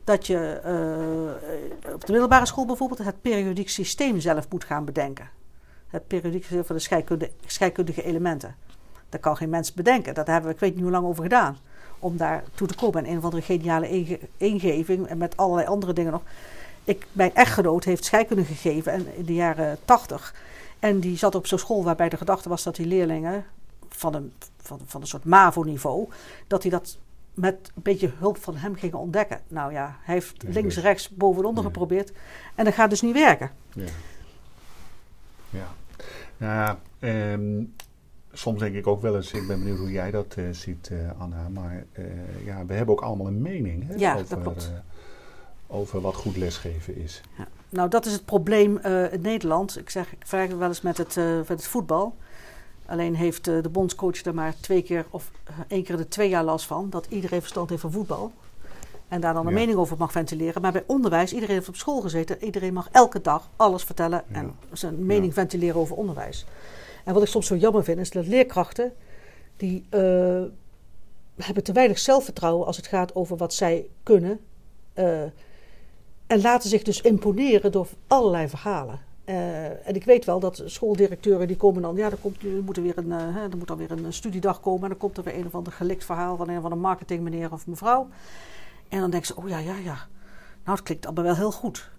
dat je uh, op de middelbare school bijvoorbeeld het periodiek systeem zelf moet gaan bedenken. Het periodiek systeem van de scheikundige elementen. Dat kan geen mens bedenken. Dat hebben we, ik weet niet hoe lang over gedaan. Om daar toe te komen. En een of andere geniale ingeving. En met allerlei andere dingen nog. Ik, mijn echtgenoot heeft scheikunde gegeven en in de jaren tachtig. En die zat op zo'n school waarbij de gedachte was dat die leerlingen van een, van, van een soort MAVO-niveau, dat die dat met een beetje hulp van hem gingen ontdekken. Nou ja, hij heeft Ja, links, rechts, boven en onder Ja. geprobeerd. En dat gaat dus niet werken. Ja. Ja. Nou ja, ehm, soms denk ik ook wel eens, ik ben benieuwd hoe jij dat eh, ziet, eh, Anna. Maar eh, ja, we hebben ook allemaal een mening hè, Ja, dat klopt. Over wat goed lesgeven is. Nou, dat is het probleem eh, in Nederland. Ik zeg, ik vergelijk het wel eens met het, eh, met het voetbal. Alleen heeft eh, de bondscoach er maar twee keer of één keer de twee jaar last van. Dat iedereen verstand heeft van voetbal. En daar dan een Ja. mening over mag ventileren. Maar bij onderwijs, iedereen heeft op school gezeten. Iedereen mag elke dag alles vertellen en zijn mening Ja. ventileren over onderwijs. En wat ik soms zo jammer vind, is dat leerkrachten... die hebben te weinig zelfvertrouwen als het gaat over wat zij kunnen. En laten zich dus imponeren door allerlei verhalen. Eh, en ik weet wel dat schooldirecteuren die komen dan, ja, er, komt, er, moet er, weer een, hè, er moet dan weer een studiedag komen en dan komt er weer een of ander gelikt verhaal van een van een marketingmeneer of mevrouw. En dan denken ze, oh ja, ja, ja, nou het klinkt allemaal wel heel goed.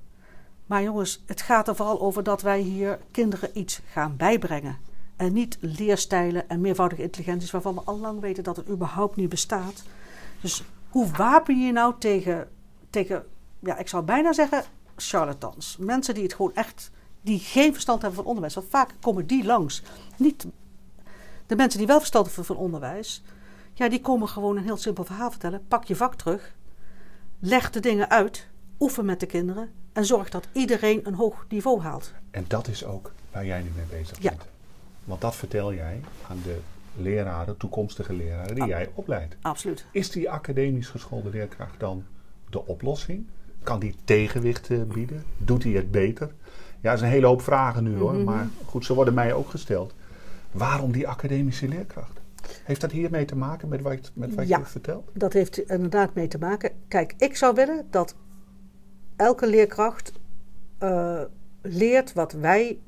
Maar jongens, het gaat er vooral over dat wij hier kinderen iets gaan bijbrengen. En niet leerstijlen en meervoudige intelligenties waarvan we al lang weten dat het überhaupt niet bestaat. Dus hoe wapen je nou tegen, tegen ja, ik zou bijna zeggen, charlatans. Mensen die het gewoon echt, die geen verstand hebben van onderwijs. Want vaak komen die langs. Niet de mensen die wel verstand hebben van onderwijs. Ja, die komen gewoon een heel simpel verhaal vertellen. Pak je vak terug. Leg de dingen uit. Oefen met de kinderen. En zorg dat iedereen een hoog niveau haalt. En dat is ook waar jij nu mee bezig Ja. bent. Want dat vertel jij aan de leraren, toekomstige leraren, die Ah. jij opleidt. Absoluut. Is die academisch geschoolde leerkracht dan de oplossing? Kan die tegenwicht eh, bieden? Doet hij het beter? Ja, dat is een hele hoop vragen nu hoor. Mhm. Maar goed, ze worden mij ook gesteld. Waarom die academische leerkracht? Heeft dat hiermee te maken met wat, je- met wat Ja. je vertelt? Dat heeft er inderdaad mee te maken. Kijk, ik zou willen dat elke leerkracht eh, leert wat wij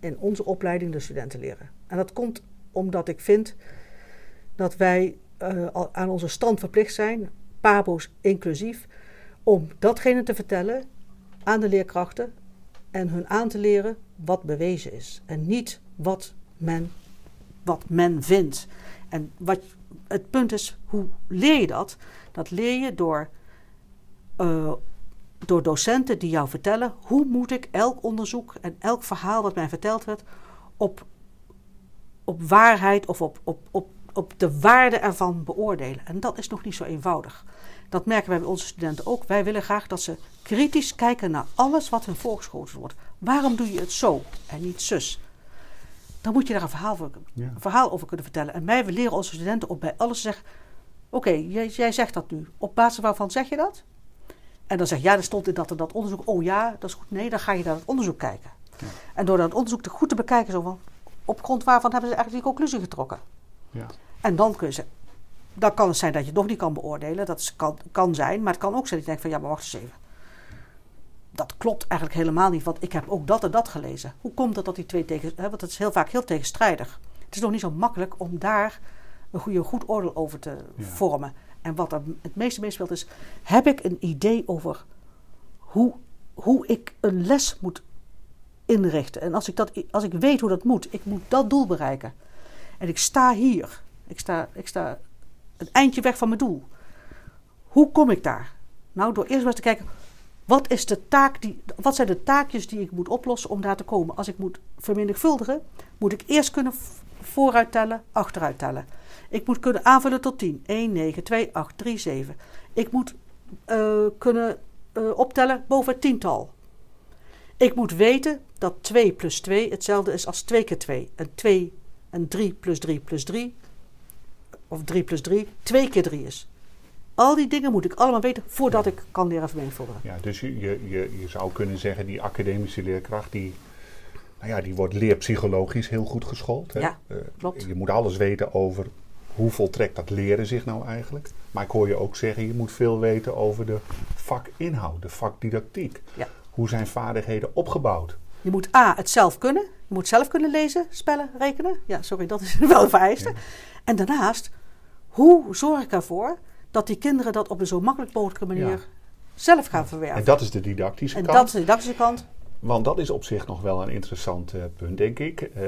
in onze opleiding de studenten leren. En dat komt omdat ik vind dat wij al aan onze stand verplicht zijn, PABO's inclusief, om datgene te vertellen aan de leerkrachten en hun aan te leren wat bewezen is. En niet wat men, wat men vindt. En wat, het punt is, hoe leer je dat? Dat leer je door, eh, door docenten die jou vertellen hoe moet ik elk onderzoek en elk verhaal wat mij verteld werd op, op waarheid of op, op, op, op de waarde ervan beoordelen. En dat is nog niet zo eenvoudig. Dat merken wij bij onze studenten ook. Wij willen graag dat ze kritisch kijken naar alles wat hun voorgeschoten wordt. Waarom doe je het zo en niet zus? Dan moet je daar een verhaal, voor, Ja. een verhaal over kunnen vertellen. En wij leren onze studenten op bij alles zeggen: Oké, jij, jij zegt dat nu. Op basis waarvan zeg je dat? En dan zeg je: Ja, er stond in dat en dat onderzoek. Oh ja, dat is goed. Nee, dan ga je naar het onderzoek kijken. Ja. En door dat onderzoek te goed te bekijken, zo van, op grond waarvan hebben ze eigenlijk die conclusie getrokken. Ja. En dan kun je ze. Dan kan het zijn dat je het nog niet kan beoordelen. Dat is- kan, kan zijn. Maar het kan ook zijn dat je denkt van ja, maar wacht eens even. Dat klopt eigenlijk helemaal niet. Want ik heb ook dat en dat gelezen. Hoe komt het dat die twee tegen. Hè, want het is heel vaak heel tegenstrijdig. Het is nog niet zo makkelijk om daar een goede, goed oordeel over te Ja. vormen. En wat er het meeste meespeelt is. Heb ik een idee over hoe, hoe ik een les moet inrichten? En als ik, dat, als ik weet hoe dat moet, ik moet dat doel bereiken. En ik sta hier. Ik sta, ik sta een eindje weg van mijn doel. Hoe kom ik daar? Nou, door eerst maar eens te kijken, wat, is de taak die, wat zijn de taakjes die ik moet oplossen om daar te komen? Als ik moet vermenigvuldigen, moet ik eerst kunnen vooruit tellen, achteruit tellen. Ik moet kunnen aanvullen tot 10. 1, 9, 2, 8, 3, 7. Ik moet eh, kunnen eh, optellen boven het tiental. Ik moet weten dat 2 plus 2 hetzelfde is als 2 keer 2. En 2 en 3 plus 3 plus 3, of 3 plus 3, 2 keer 3 is. Al die dingen moet ik allemaal weten voordat ik kan leren vermenigvuldigen. Ja, dus je, je, je, zou kunnen zeggen, die academische leerkracht, die, nou ja, die wordt leerpsychologisch heel goed geschoold. Hè? Ja, Eh, klopt. Je moet alles weten over hoe voltrekt dat leren zich nou eigenlijk. Maar ik hoor je ook zeggen, je moet veel weten over de vakinhoud, de vakdidactiek. Ja. Hoe zijn vaardigheden opgebouwd? Je moet A, het zelf kunnen. Je moet zelf kunnen lezen, spellen, rekenen. Ja, sorry, dat is (laughs) wel een vereiste. Ja. En daarnaast, hoe zorg ik ervoor dat die kinderen dat op een zo makkelijk mogelijke manier Ja. zelf gaan verwerken? En dat is de didactische En kant. dat is de didactische kant. Want dat is op zich nog wel een interessant eh, punt, denk ik. Eh,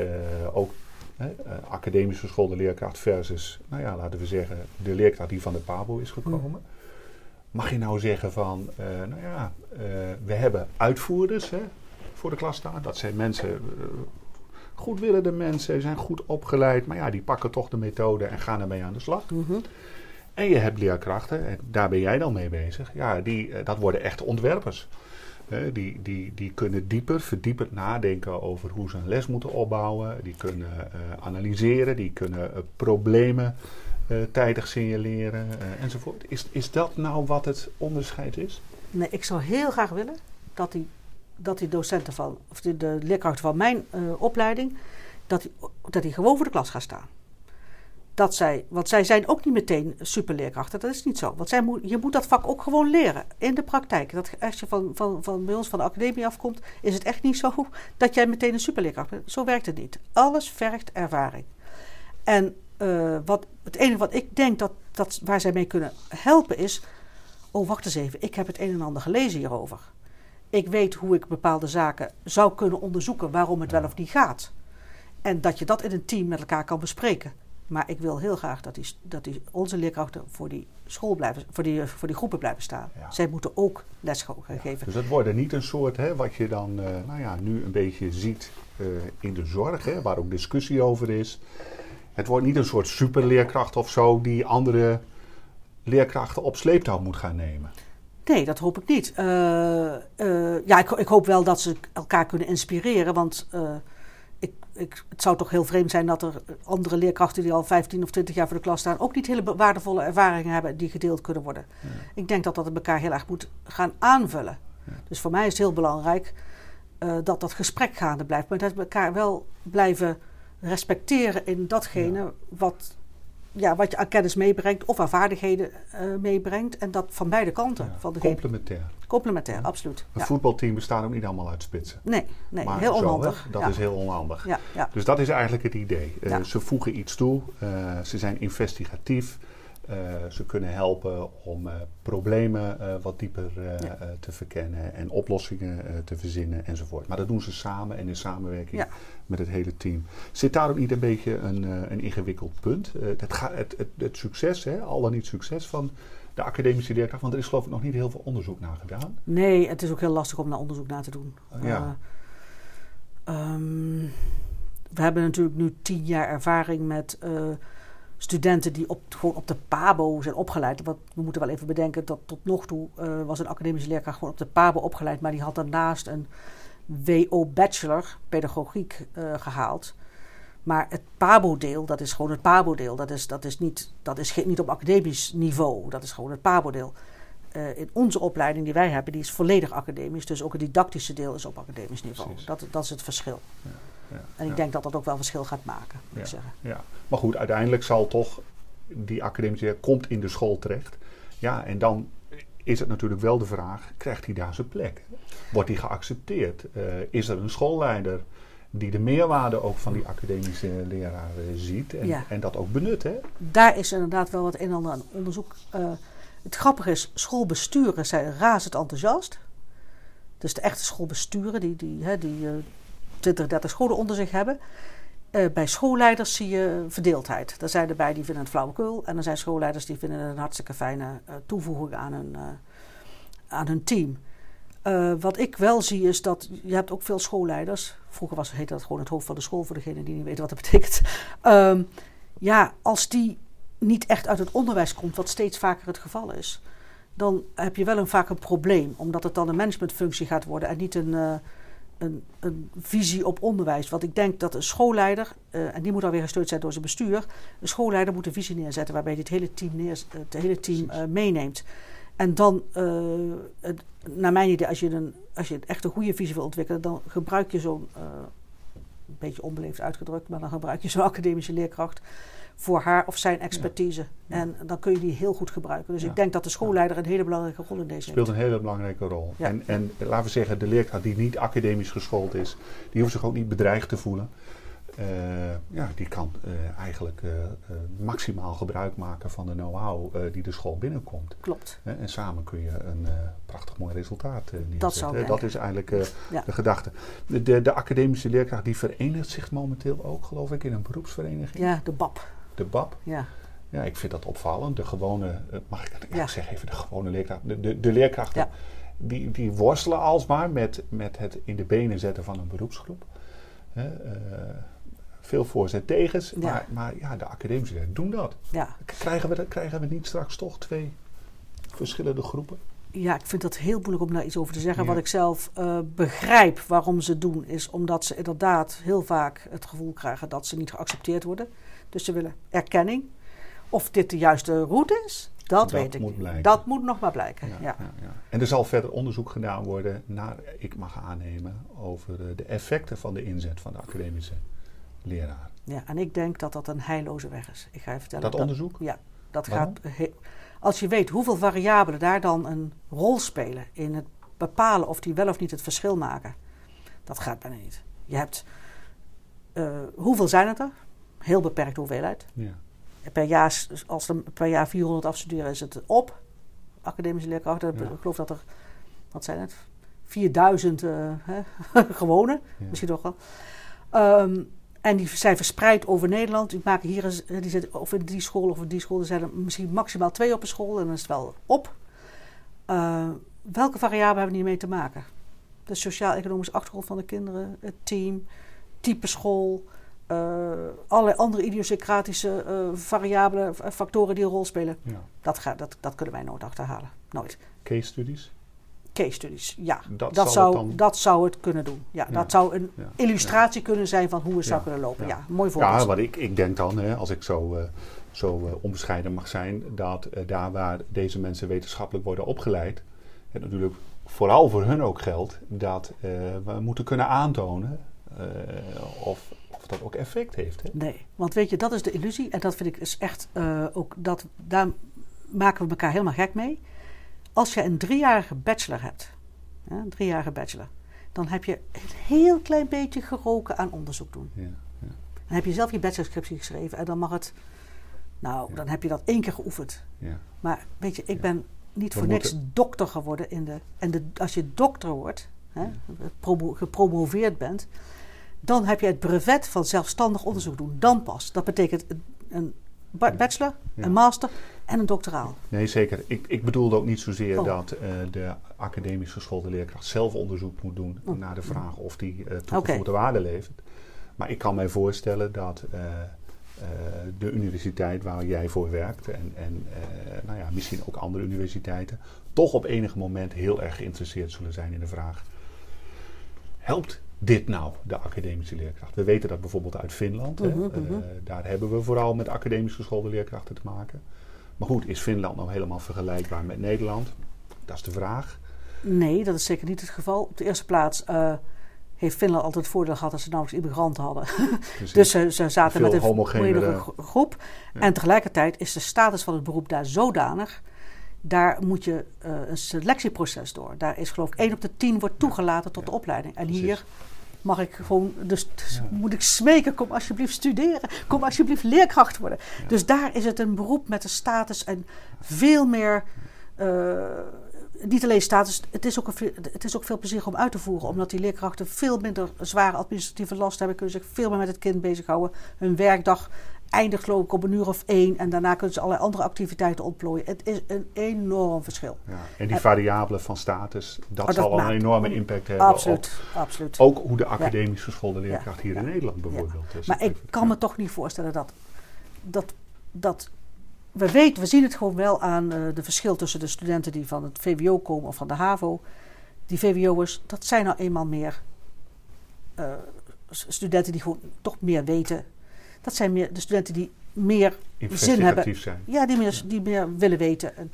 ook, uh, academisch geschoolde leerkracht versus, nou ja, laten we zeggen, de leerkracht die van de PABO is gekomen. Mm. Mag je nou zeggen van, nou ja, we hebben uitvoerders hè, voor de klas staan. Dat zijn mensen, goedwillende mensen, zijn goed opgeleid, maar ja, die pakken toch de methode en gaan ermee aan de slag. Mm -hmm. En je hebt leerkrachten, en daar ben jij dan mee bezig. Ja, die, dat worden echt ontwerpers. die, die, die kunnen dieper, verdiepend nadenken over hoe ze een les moeten opbouwen. Die kunnen uh, analyseren, die kunnen uh, problemen uh, tijdig signaleren enzovoort. Is, is dat nou wat het onderscheid is? Nee, ik zou heel graag willen dat die, dat die docenten van, of de, leerkrachten van mijn opleiding, dat die, dat die gewoon voor de klas gaan staan dat zij, want zij zijn ook niet meteen superleerkrachten, dat is niet zo. Want zij moet, je moet dat vak ook gewoon leren in de praktijk. Dat, als je van, van, van bij ons van de academie afkomt, is het echt niet zo dat jij meteen een superleerkracht bent. Zo werkt het niet. Alles vergt ervaring. En uh, wat, het enige wat ik denk dat, dat waar zij mee kunnen helpen is. Oh, wacht eens even, ik heb het een en ander gelezen hierover. Ik weet hoe ik bepaalde zaken zou kunnen onderzoeken waarom het wel of niet gaat. En dat je dat in een team met elkaar kan bespreken. Maar ik wil heel graag dat, die, dat die, onze leerkrachten voor die school blijven, voor die, voor die groepen blijven staan. Ja. Zij moeten ook les gaan geven. Ja, dus het wordt niet een soort, hè, wat je dan uh, nou ja, nu een beetje ziet uh, in de zorg, hè, waar ook discussie over is. Het wordt niet een soort superleerkracht of zo die andere leerkrachten op sleeptouw moet gaan nemen. Nee, dat hoop ik niet. Uh, ja, ik, ik, hoop wel dat ze elkaar kunnen inspireren, want ik, het zou toch heel vreemd zijn dat er andere leerkrachten die al 15 of 20 jaar voor de klas staan, ook niet hele waardevolle ervaringen hebben die gedeeld kunnen worden. Ja. Ik denk dat dat elkaar heel erg moet gaan aanvullen. Ja. Dus voor mij is het heel belangrijk dat dat gesprek gaande blijft, maar dat we elkaar wel blijven respecteren in datgene ja. wat, ja, wat je aan kennis meebrengt of aan vaardigheden uh, meebrengt. En dat van beide kanten. Van de Complementair. Complementair, absoluut. Een voetbalteam bestaat ook niet allemaal uit spitsen. Nee, nee maar heel onhandig. Zo, dat is heel onhandig. Dus dat is eigenlijk het idee. Uh, ze voegen iets toe, uh, ze zijn investigatief. Uh, ze kunnen helpen om problemen wat dieper ja. te verkennen en oplossingen te verzinnen enzovoort. Maar dat doen ze samen en in samenwerking ja. met het hele team. Zit daar ook niet een beetje een, een ingewikkeld punt? het, het, het, het, succes, hè, al dan niet succes van de academische leerkracht? Want er is geloof ik nog niet heel veel onderzoek naar gedaan. Nee, het is ook heel lastig om daar onderzoek naar te doen. ja. Uh, um, we hebben natuurlijk nu tien jaar ervaring met uh, studenten die op, gewoon op de PABO zijn opgeleid. Want we moeten wel even bedenken dat tot nog toe uh, was een academische leerkracht gewoon op de PABO opgeleid. Maar die had daarnaast een WO-bachelor pedagogiek uh, gehaald. Maar het PABO-deel, dat is gewoon het PABO-deel. Dat is, dat is, niet, dat is niet op academisch niveau. Dat is gewoon het PABO-deel. Uh, in onze opleiding die wij hebben, die is volledig academisch. Dus ook het didactische deel is op academisch niveau. Dat, dat is het verschil. Ja, en ik denk dat dat ook wel verschil gaat maken, moet ik zeggen. Ja. Maar goed, uiteindelijk zal toch die academische komt in de school terecht. Ja, en dan is het natuurlijk wel de vraag, krijgt hij daar zijn plek? Wordt hij geaccepteerd? Uh, is er een schoolleider die de meerwaarde ook van die academische leraren ziet en, ja. en dat ook benut. Hè? Daar is inderdaad wel wat een en ander aan onderzoek. Uh, het grappige is, schoolbesturen zijn razend enthousiast. Dus de echte schoolbesturen die, die, hè, die uh, 20, 30 scholen onder zich hebben. Uh, bij schoolleiders zie je verdeeldheid. Er zijn erbij die vinden het flauwekul. En er zijn schoolleiders die vinden het een hartstikke fijne uh, toevoeging aan hun, uh, aan hun team. Wat ik wel zie is dat je hebt ook veel schoolleiders. Vroeger was, heette dat gewoon het hoofd van de school voor degene die niet weten wat dat (laughs) betekent. Um, ja, als die niet echt uit het onderwijs komt, wat steeds vaker het geval is, dan heb je wel een, vaak een probleem. Omdat het dan een managementfunctie gaat worden en niet een, een, een, visie op onderwijs. Want ik denk dat een schoolleider, uh, en die moet dan weer gesteund zijn door zijn bestuur, een schoolleider moet een visie neerzetten waarbij hij het hele team, neer, het hele team meeneemt. En dan, het, naar mijn idee, als je, een, als je echt een goede visie wil ontwikkelen, dan gebruik je zo'n, een beetje onbeleefd uitgedrukt, maar dan gebruik je zo'n academische leerkracht voor haar of zijn expertise. Ja. En dan kun je die heel goed gebruiken. Dus ja. ik denk dat de schoolleider een hele belangrijke rol in deze Speelt heeft. een hele belangrijke rol. En, en laten we zeggen, de leerkracht die niet academisch geschoold is, die hoeft zich ook niet bedreigd te voelen. ja, die kan eigenlijk maximaal gebruik maken van de know-how die de school binnenkomt. Klopt. en samen kun je een prachtig mooi resultaat neerzetten. Dat, zou dat is eigenlijk de gedachte. De, de, de, academische leerkracht die verenigt zich momenteel ook, geloof ik, in een beroepsvereniging. Ja, de BAP. De BAP. Ja. Ja, ik vind dat opvallend. De gewone, mag ik, ja. zeg even, de gewone leerkrachten, de, de, de leerkrachten, die, die worstelen alsmaar met, met het in de benen zetten van een beroepsgroep. Uh, veel voor's en tegens, maar, maar ja, de academische doen dat. Ja. Krijgen, we, krijgen we niet straks toch twee verschillende groepen? Ja, ik vind dat heel moeilijk om daar iets over te zeggen. Wat ik zelf uh, begrijp waarom ze doen, is omdat ze inderdaad heel vaak het gevoel krijgen dat ze niet geaccepteerd worden. Dus ze willen erkenning. Of dit de juiste route is, dat, weet ik moet niet. Dat moet nog maar blijken. Ja, ja. Ja, En er zal verder onderzoek gedaan worden naar, ik mag aannemen, over de effecten van de inzet van de academische leraar. Ja, en ik denk dat dat een heilloze weg is. Ik ga je vertellen. Dat, onderzoek? Ja, dat gaat. Als je weet hoeveel variabelen daar dan een rol spelen in het bepalen of die wel of niet het verschil maken, dat gaat bijna niet. Je hebt. Uh, hoeveel zijn het er? Heel beperkte hoeveelheid. Ja per jaar, als er per jaar 400 afstuderen, is het op. Academische leerkrachten. Ik geloof dat er, wat zijn het? 4000 uh, gewone, misschien toch wel. Um, en die zijn verspreid over Nederland. Die maken hier, eh, die zitten, of in die school of in die school. Er zijn er misschien maximaal twee op een school en dan is het wel op. Uh, welke variabelen hebben we hiermee te maken? De sociaal-economische achtergrond van de kinderen, het team, type school, uh, allerlei andere idiosyncratische uh, variabele factoren die een rol spelen. Ja. Dat, ga, dat, dat kunnen wij nooit achterhalen. Nooit. Case studies? Case studies, ja. Dat, dat zou, dan... dat zou het kunnen doen. Ja, Dat zou een illustratie kunnen zijn van hoe het zou kunnen lopen. Ja, mooi voorbeeld. Ja, wat ik, ik denk dan, hè, als ik zo, uh, zo onbescheiden mag zijn, dat daar waar deze mensen wetenschappelijk worden opgeleid, het natuurlijk vooral voor hun ook geldt dat we moeten kunnen aantonen of of dat ook effect heeft. Hè? Nee, want weet je, dat is de illusie. En dat vind ik is echt uh, ook, dat, daar maken we elkaar helemaal gek mee. Als je een driejarige bachelor hebt, een driejarige bachelor, dan heb je een heel klein beetje geroken aan onderzoek doen. Ja, ja. Dan heb je zelf je bachelorscriptie geschreven en dan mag het, nou, dan heb je dat één keer geoefend. Ja. Maar weet je, ik ben niet voor niks dokter geworden in de. En de, als je dokter wordt, hè, gepromoveerd bent, dan heb je het brevet van zelfstandig onderzoek doen. Dan pas. Dat betekent een bachelor, een master en een doctoraal. Nee, zeker. Ik, ik bedoelde ook niet zozeer oh. dat uh, de academisch geschoolde leerkracht zelf onderzoek moet doen oh. naar de vraag of die uh, toegevoegde waarde levert. Maar ik kan mij voorstellen dat uh, de universiteit waar jij voor werkt en, en nou ja, misschien ook andere universiteiten toch op enig moment heel erg geïnteresseerd zullen zijn in de vraag: helpt dit nou, de academische leerkracht? We weten dat bijvoorbeeld uit Finland. Mhm, mhm. Eh, daar hebben we vooral met academisch geschoolde leerkrachten te maken. Maar goed, is Finland nou helemaal vergelijkbaar met Nederland? Dat is de vraag. Nee, dat is zeker niet het geval. Op de eerste plaats uh, heeft Finland altijd het voordeel gehad dat ze nauwelijks immigranten hadden. (laughs) dus ze, ze zaten met een homogene groep. En tegelijkertijd is de status van het beroep daar zodanig daar moet je uh, een selectieproces door. Daar is geloof ik 1 op de 10 wordt toegelaten tot de opleiding. En hier mag ik gewoon, dus, moet ik smeken, kom alsjeblieft studeren. Kom alsjeblieft leerkracht worden. Dus daar is het een beroep met een status en veel meer... Uh, niet alleen status, het is, ook een, het is ook veel plezier om uit te voeren. Omdat die leerkrachten veel minder zware administratieve last hebben. Kunnen zich veel meer met het kind bezighouden. Hun werkdag eindigt geloof ik op een uur of één. En daarna kunnen ze allerlei andere activiteiten ontplooien. Het is een enorm verschil. Ja, en die variabelen van status, dat, oh, zal wel een enorme impact hebben. Absoluut, absoluut. Ook hoe de academisch geschoolde leerkracht hier in Nederland bijvoorbeeld. Dus maar ik kan me toch niet voorstellen dat, dat, dat we weten, we zien het gewoon wel aan uh, de verschil tussen de studenten die van het VWO komen of van de HAVO. Die VWO'ers, dat zijn nou eenmaal meer uh, studenten die gewoon toch meer weten dat zijn meer de studenten die meer zin hebben. Zijn. Ja, die meer, die meer willen weten. En,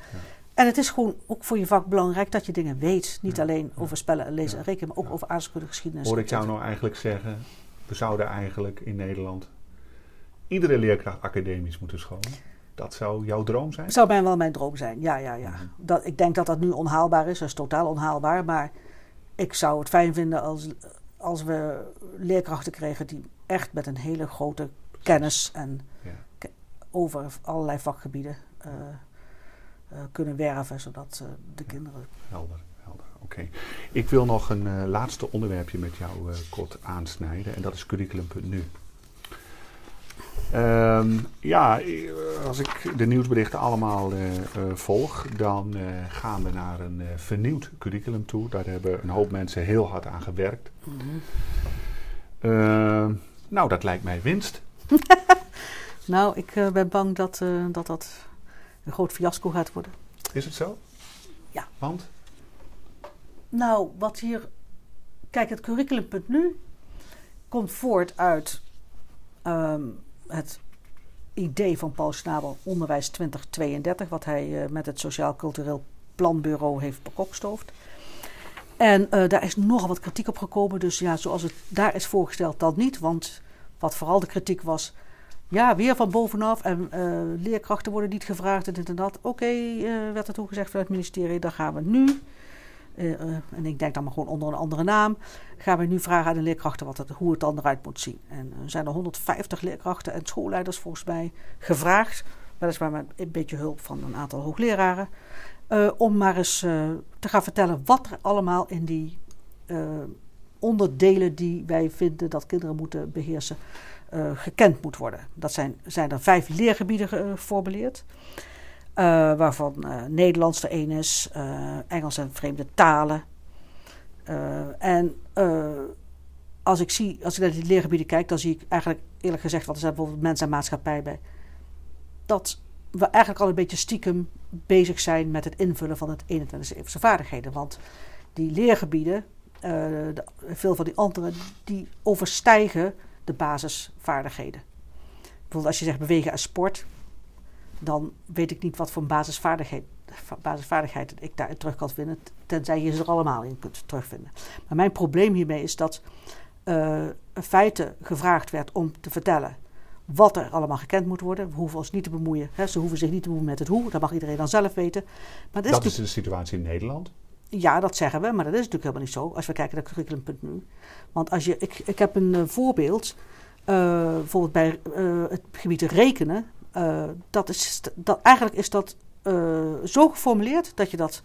en, het is gewoon ook voor je vak belangrijk dat je dingen weet. Niet alleen over spellen, lezen en rekenen, maar ook over aardrijkskunde, geschiedenis. Hoor ik jou nou eigenlijk zeggen, we zouden eigenlijk in Nederland iedere leerkracht academisch moeten scholen? Dat zou jouw droom zijn? Dat zou mij wel mijn droom zijn, ja, ja, ja. Mhm. Dat, ik denk dat dat nu onhaalbaar is, dat is totaal onhaalbaar. Maar ik zou het fijn vinden als, als we leerkrachten kregen die echt met een hele grote kennis en Ja. over allerlei vakgebieden eh, eh, kunnen werven, zodat eh, de kinderen. Helder, helder. Oké. Ik wil nog een laatste onderwerpje met jou kort aansnijden. En dat is curriculum.nu. Ehm, ja, als ik de nieuwsberichten allemaal volg, dan gaan we naar een vernieuwd curriculum toe. Daar hebben een hoop mensen heel hard aan gewerkt. Ehm, nou, dat lijkt mij winst. (laughs) Nou, ik eh, ben bang dat, eh, dat dat een groot fiasco gaat worden. Is het zo? Ja. Want? Nou, wat hier. Kijk, het curriculum.nu komt voort uit ehm, het idee van Paul Snabel, Onderwijs 2032, wat hij eh, met het Sociaal Cultureel Planbureau heeft bekokstoofd. En daar is nogal wat kritiek op gekomen. Dus ja, zoals het daar is voorgesteld, dan niet. Want wat vooral de kritiek was. Ja, weer van bovenaf en eh, leerkrachten worden niet gevraagd en dit en dat. Oké, eh, werd er toen gezegd vanuit het ministerie, daar gaan we nu. eh, en ik denk dan maar gewoon onder een andere naam. Gaan we nu vragen aan de leerkrachten wat het, hoe het dan eruit moet zien. En er zijn er 150 leerkrachten en schoolleiders volgens mij gevraagd. Weliswaar met een beetje hulp van een aantal hoogleraren. om maar eens te gaan vertellen wat er allemaal in die onderdelen die wij vinden dat kinderen moeten beheersen, eh, gekend moet worden. Dat zijn, zijn er vijf leergebieden geformuleerd. eh, waarvan eh, Nederlands er één is, eh, Engels en vreemde talen. Eh, en eh, als ik zie, als ik naar die leergebieden kijk, dan zie ik eigenlijk eerlijk gezegd, want er zijn bijvoorbeeld mens en maatschappij bij, dat we eigenlijk al een beetje stiekem bezig zijn met het invullen van het 21e eeuwse vaardigheden. Want die leergebieden, eh, de- veel van die andere, die overstijgen de basisvaardigheden. Bijvoorbeeld als je zegt bewegen en sport, dan weet ik niet wat voor basisvaardigheid, basisvaardigheid ik daarin terug kan vinden, tenzij je ze er allemaal in kunt terugvinden. Maar mijn probleem hiermee is dat eh in feite gevraagd werd om te vertellen wat er allemaal gekend moet worden. We hoeven ons niet te bemoeien. Hè. Ze hoeven zich niet te bemoeien met het hoe. Dat mag iedereen dan zelf weten. Maar dat is Dat is de situatie in Nederland. Ja, dat zeggen we, maar dat is natuurlijk helemaal niet zo als we kijken naar curriculum.nu. Want als je, ik, ik heb een eh, voorbeeld, eh, bijvoorbeeld bij eh, het gebied rekenen. dat is, dat, eigenlijk is dat zo geformuleerd dat je dat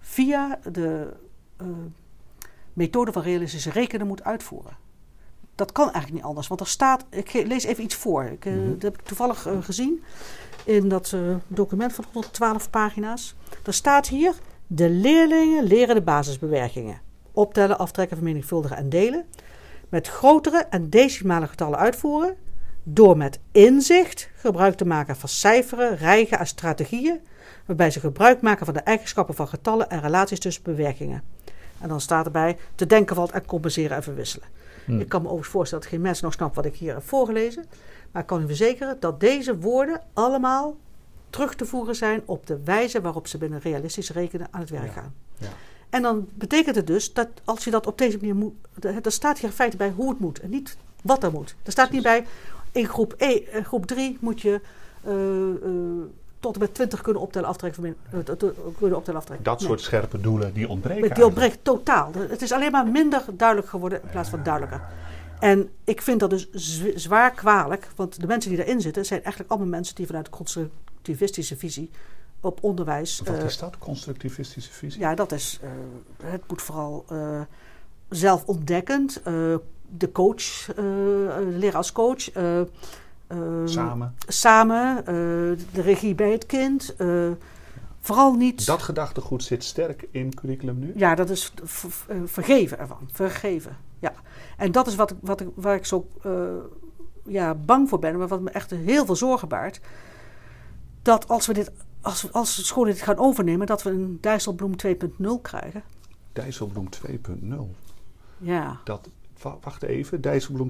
via de methode van realistische rekenen moet uitvoeren. Dat kan eigenlijk niet anders, want er staat, ik lees even iets voor. Ik, Mhm. Dat heb ik toevallig gezien in dat document van 112 pagina's. Er staat hier, de leerlingen leren de basisbewerkingen. Optellen, aftrekken, vermenigvuldigen en delen. Met grotere en decimale getallen uitvoeren. Door met inzicht gebruik te maken van cijferen, rijgen en strategieën. Waarbij ze gebruik maken van de eigenschappen van getallen en relaties tussen bewerkingen. En dan staat erbij te denken valt en compenseren en verwisselen. Hm. Ik kan me overigens voorstellen dat geen mens nog snapt wat ik hier heb voorgelezen. Maar ik kan u verzekeren dat deze woorden allemaal terug te voeren zijn op de wijze waarop ze binnen realistisch rekenen aan het werk Ja. gaan. Ja. En dan betekent het dus dat als je dat op deze manier moet. Er staat hier in feite bij hoe het moet en niet wat er moet. Er staat niet bij in groep, e, in groep 3 moet je eh, eh, tot en met 20 kunnen optellen, aftrekken, eh, kunnen optellen, aftrekken. Dat Nee. soort scherpe doelen die ontbreken. Die ontbreekt totaal. Het is alleen maar minder duidelijk geworden in plaats van duidelijker. En ik vind dat dus zwaar kwalijk, want de mensen die daarin zitten zijn eigenlijk allemaal mensen die vanuit constructivistische visie op onderwijs. Wat eh, is dat, constructivistische visie? ja, dat is. eh, het moet vooral eh, zelfontdekkend. de coach, de leraar als coach. eh, ehm, Samen. samen, de regie bij het kind. vooral niet. Dat gedachtegoed zit sterk in curriculum nu. Ja, dat is vergeven ervan. Vergeven. Ja. En dat is wat, ik- wat ik, waar ik zo ja, bang voor ben, maar wat me echt heel veel zorgen baart. Dat als we dit, als, als scholen dit gaan overnemen, dat we een Dijsselbloem 2.0 krijgen. Dijsselbloem 2.0. Ja. Dat, wa- wacht even, Dijsselbloem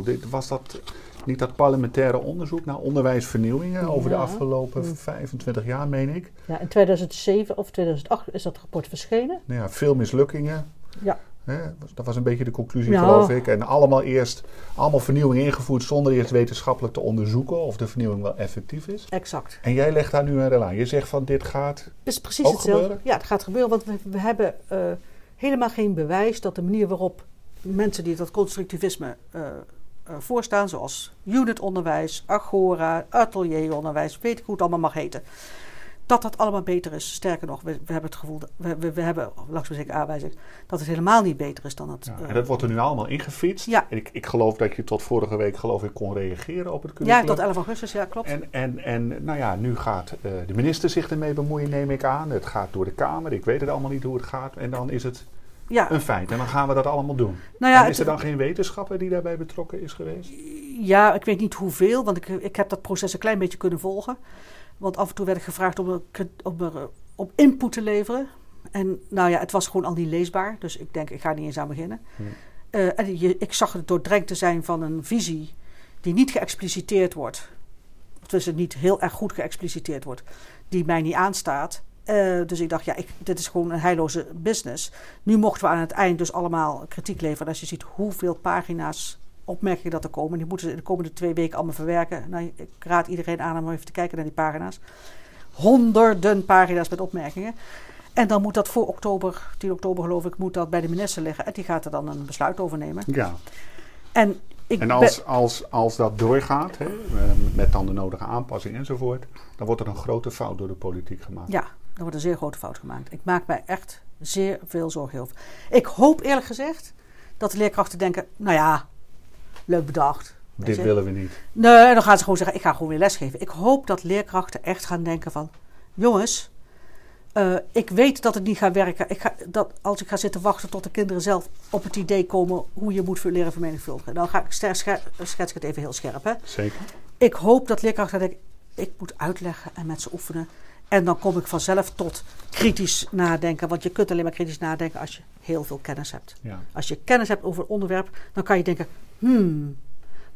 2.0. Dit, was dat niet dat parlementaire onderzoek naar onderwijsvernieuwingen over de afgelopen Mm. 25 jaar, meen ik? ja, in 2007 of 2008 is dat rapport verschenen. Nou ja, veel mislukkingen. Ja. Hè, dat was een beetje de conclusie, Ja. geloof ik. En allemaal eerst allemaal vernieuwing ingevoerd zonder eerst wetenschappelijk te onderzoeken of de vernieuwing wel effectief is. Exact. En jij legt daar nu een rel aan. Je zegt van dit gaat. Het is precies hetzelfde. gebeuren? Ja, het gaat gebeuren, want we, we hebben eh, helemaal geen bewijs dat de manier waarop mensen die dat constructivisme eh, uh, voor staan, zoals unitonderwijs, agora, atelieronderwijs, weet ik hoe het allemaal mag heten. Dat dat allemaal beter is. Sterker nog, we, we hebben het gevoel, we, we, we hebben, langs zeker aanwijzing, dat het helemaal niet beter is dan het. Ja, en dat wordt er nu allemaal ingefietst. Ja. En ik, ik geloof dat je tot vorige week geloof ik kon reageren op het curriculum. Ja, tot 11 augustus, ja, klopt. En, en, en nou ja, nu gaat uh, de minister zich ermee bemoeien, neem ik aan. Het gaat door de Kamer. Ik weet het allemaal niet hoe het gaat. En dan is het ja. een feit. En dan gaan we dat allemaal doen. Nou ja, en is er dan geen wetenschapper die daarbij betrokken is geweest? Ja, ik weet niet hoeveel, want ik, ik heb dat proces een klein beetje kunnen volgen. Want af en toe werd ik gevraagd om, om, om input te leveren. En nou ja, het was gewoon al niet leesbaar. Dus ik denk, ik ga niet eens aan beginnen. Hm. Uh, en je, ik zag het doordrenkt te zijn van een visie die niet geëxpliciteerd wordt. Of dus het niet heel erg goed geëxpliciteerd wordt. Die mij niet aanstaat. Uh, dus ik dacht, ja, ik, dit is gewoon een heilloze business. Nu mochten we aan het eind dus allemaal kritiek leveren. Als je ziet hoeveel pagina's opmerkingen dat er komen. Die moeten ze in de komende twee weken allemaal verwerken. Nou, ik raad iedereen aan om even te kijken naar die pagina's. Honderden pagina's met opmerkingen. En dan moet dat voor oktober, 10 oktober geloof ik, moet dat bij de minister liggen. En die gaat er dan een besluit over nemen. Ja. En, ik en als, als, als dat doorgaat, hè, met dan de nodige aanpassing enzovoort, dan wordt er een grote fout door de politiek gemaakt. Ja, dan wordt een zeer grote fout gemaakt. Ik maak mij echt zeer veel zorgen over. Ik hoop eerlijk gezegd dat de leerkrachten denken, nou ja, leuk bedacht. Dit willen we niet. Nee, dan gaan ze gewoon zeggen, ik ga gewoon weer lesgeven. Ik hoop dat leerkrachten echt gaan denken van, jongens, uh, ik weet dat het niet gaat werken. Ik ga, dat, als ik ga zitten wachten tot de kinderen zelf op het idee komen hoe je moet leren vermenigvuldigen. Dan ga ik schets ik het even heel scherp. Hè? Zeker. Ik hoop dat leerkrachten denken, ik moet uitleggen en met ze oefenen. En dan kom ik vanzelf tot kritisch nadenken. Want je kunt alleen maar kritisch nadenken als je heel veel kennis hebt. Ja. Als je kennis hebt over een onderwerp, dan kan je denken, hmm,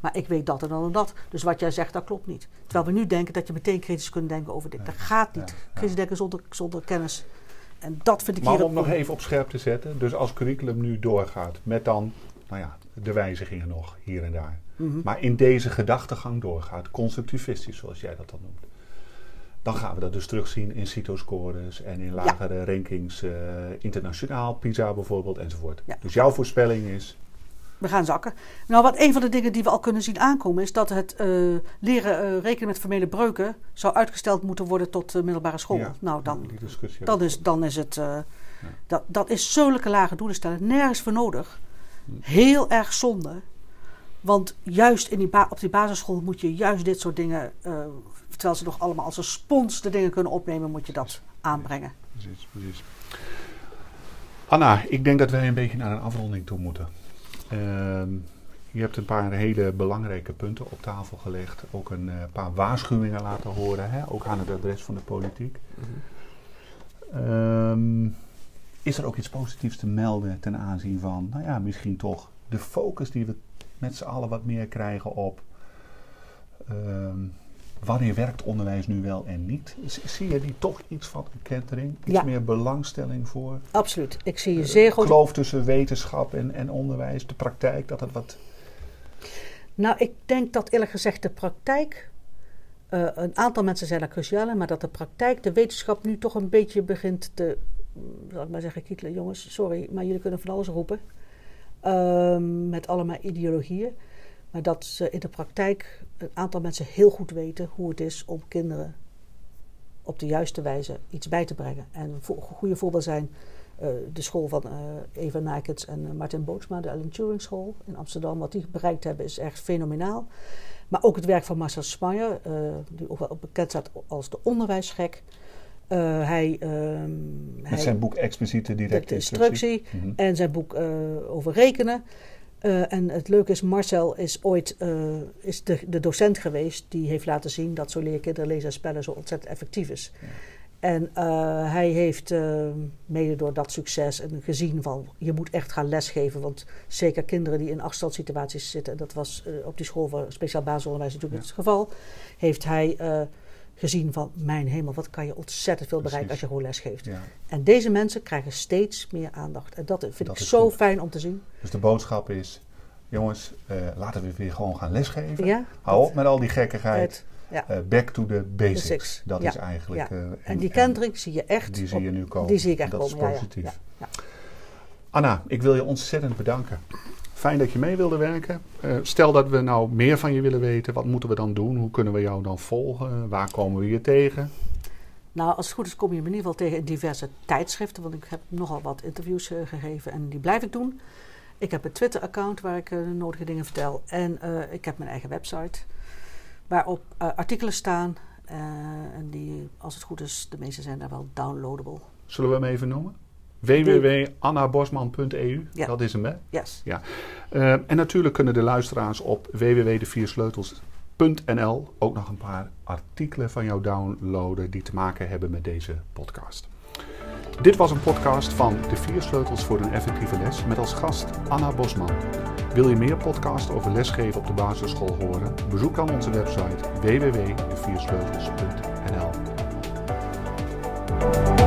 maar ik weet dat en dat en dat. Dus wat jij zegt, dat klopt niet. Terwijl we nu denken dat je meteen kritisch kunt denken over dit. Dat gaat niet. Kritisch denken zonder, zonder kennis. En dat vind ik maar hier... om nog even op scherp te zetten. Dus als curriculum nu doorgaat met dan, nou ja, de wijzigingen nog hier en daar. Mm -hmm. Maar in deze gedachtegang doorgaat, constructivistisch zoals jij dat dan noemt. Dan gaan we dat dus terugzien in CITO-scores en in lagere ja. rankings uh, internationaal, PISA bijvoorbeeld enzovoort. Ja. Dus jouw voorspelling is we gaan zakken. Nou, wat een van de dingen die we al kunnen zien aankomen is dat het uh, leren uh, rekenen met formele breuken zou uitgesteld moeten worden tot de middelbare school. Ja, nou, dan, dan, is, dan is het. Dat, dat is zulke lage doelen stellen, nergens voor nodig. Heel erg zonde. Want juist in die op die basisschool moet je juist dit soort dingen, terwijl ze nog allemaal als een spons de dingen kunnen opnemen, moet je dat aanbrengen. Precies, precies. Anna, ik denk dat wij een beetje naar een afronding toe moeten. Uh, je hebt een paar hele belangrijke punten op tafel gelegd. Ook een uh, paar waarschuwingen laten horen, hè? ook aan het adres van de politiek. Mm-hmm. um, is er ook iets positiefs te melden ten aanzien van, nou ja, misschien toch de focus die we met z'n allen wat meer krijgen op um, wanneer werkt onderwijs nu wel en niet? Zie je die toch iets van een kentering? Iets Ja. meer belangstelling voor? Absoluut. Ik zie je zeer goed. Kloof tussen wetenschap en, en onderwijs, de praktijk, dat het wat... Nou, ik denk dat eerlijk gezegd de praktijk. eh, een aantal mensen zijn daar cruciaal in, maar dat de praktijk, de wetenschap nu toch een beetje begint te. mm, Zal ik maar zeggen, kietelen, jongens, sorry, maar jullie kunnen van alles roepen. Ehm, met allemaal ideologieën. Maar dat ze in de praktijk een aantal mensen heel goed weten hoe het is om kinderen op de juiste wijze iets bij te brengen. En een goede voorbeeld zijn eh, de school van eh, Eva Nakets en eh, Martin Bootsma, de Alan Turing School in Amsterdam. Wat die bereikt hebben is echt fenomenaal. Maar ook het werk van Marcel Spanjer, die ook wel bekend staat als de onderwijsgek. Eh, hij, ehm, Met hij- zijn boek expliciete directe instructie. Mhm. en zijn boek eh, over rekenen. Eh, en het leuke is, Marcel is ooit is de, de docent geweest die heeft laten zien dat zo leren kinderen lezen en spellen zo ontzettend effectief is. Ja. En hij heeft mede door dat succes en gezien van je moet echt gaan lesgeven. Want zeker kinderen die in afstandssituaties zitten, en dat was op die school voor speciaal basisonderwijs natuurlijk Ja. het geval, heeft hij gezien van mijn hemel, wat kan je ontzettend veel bereiken als je gewoon lesgeeft. Ja. En deze mensen krijgen steeds meer aandacht. En dat vind Dat ik zo goed. fijn om te zien. Dus de boodschap is, jongens, eh, laten we weer gewoon gaan lesgeven. Ja, Hou op met al die gekkigheid. Het- ja. Eh, back to the basics. Dat is eigenlijk... ja. eh, En die kentering zie je echt. Die zie je nu komen. Die zie ik echt Dat is komen. positief. Anna, ik wil je ontzettend bedanken Fijn dat je mee wilde werken. Uh, stel dat we nou meer van je willen weten. Wat moeten we dan doen? Hoe kunnen we jou dan volgen? Waar komen we je tegen? Nou, als het goed is kom je me in ieder geval tegen in diverse tijdschriften. Want ik heb nogal wat interviews uh, gegeven en die blijf ik doen. Ik heb een Twitter-account waar ik uh, nodige dingen vertel. En ik heb mijn eigen website. Waarop artikelen staan. en die, als het goed is, de meeste zijn daar wel downloadable. Zullen we hem even noemen? www.annabosman.eu, ja. dat is hem hè? Yes. Ja. Uh, en natuurlijk kunnen de luisteraars op www.deviersleutels.nl ook nog een paar artikelen van jou downloaden die te maken hebben met deze podcast. Dit was een podcast van De Vier Sleutels voor een Effectieve Les met als gast Anna Bosman. Wil je meer podcasts over lesgeven op de basisschool horen? Bezoek dan onze website www.deviersleutels.nl.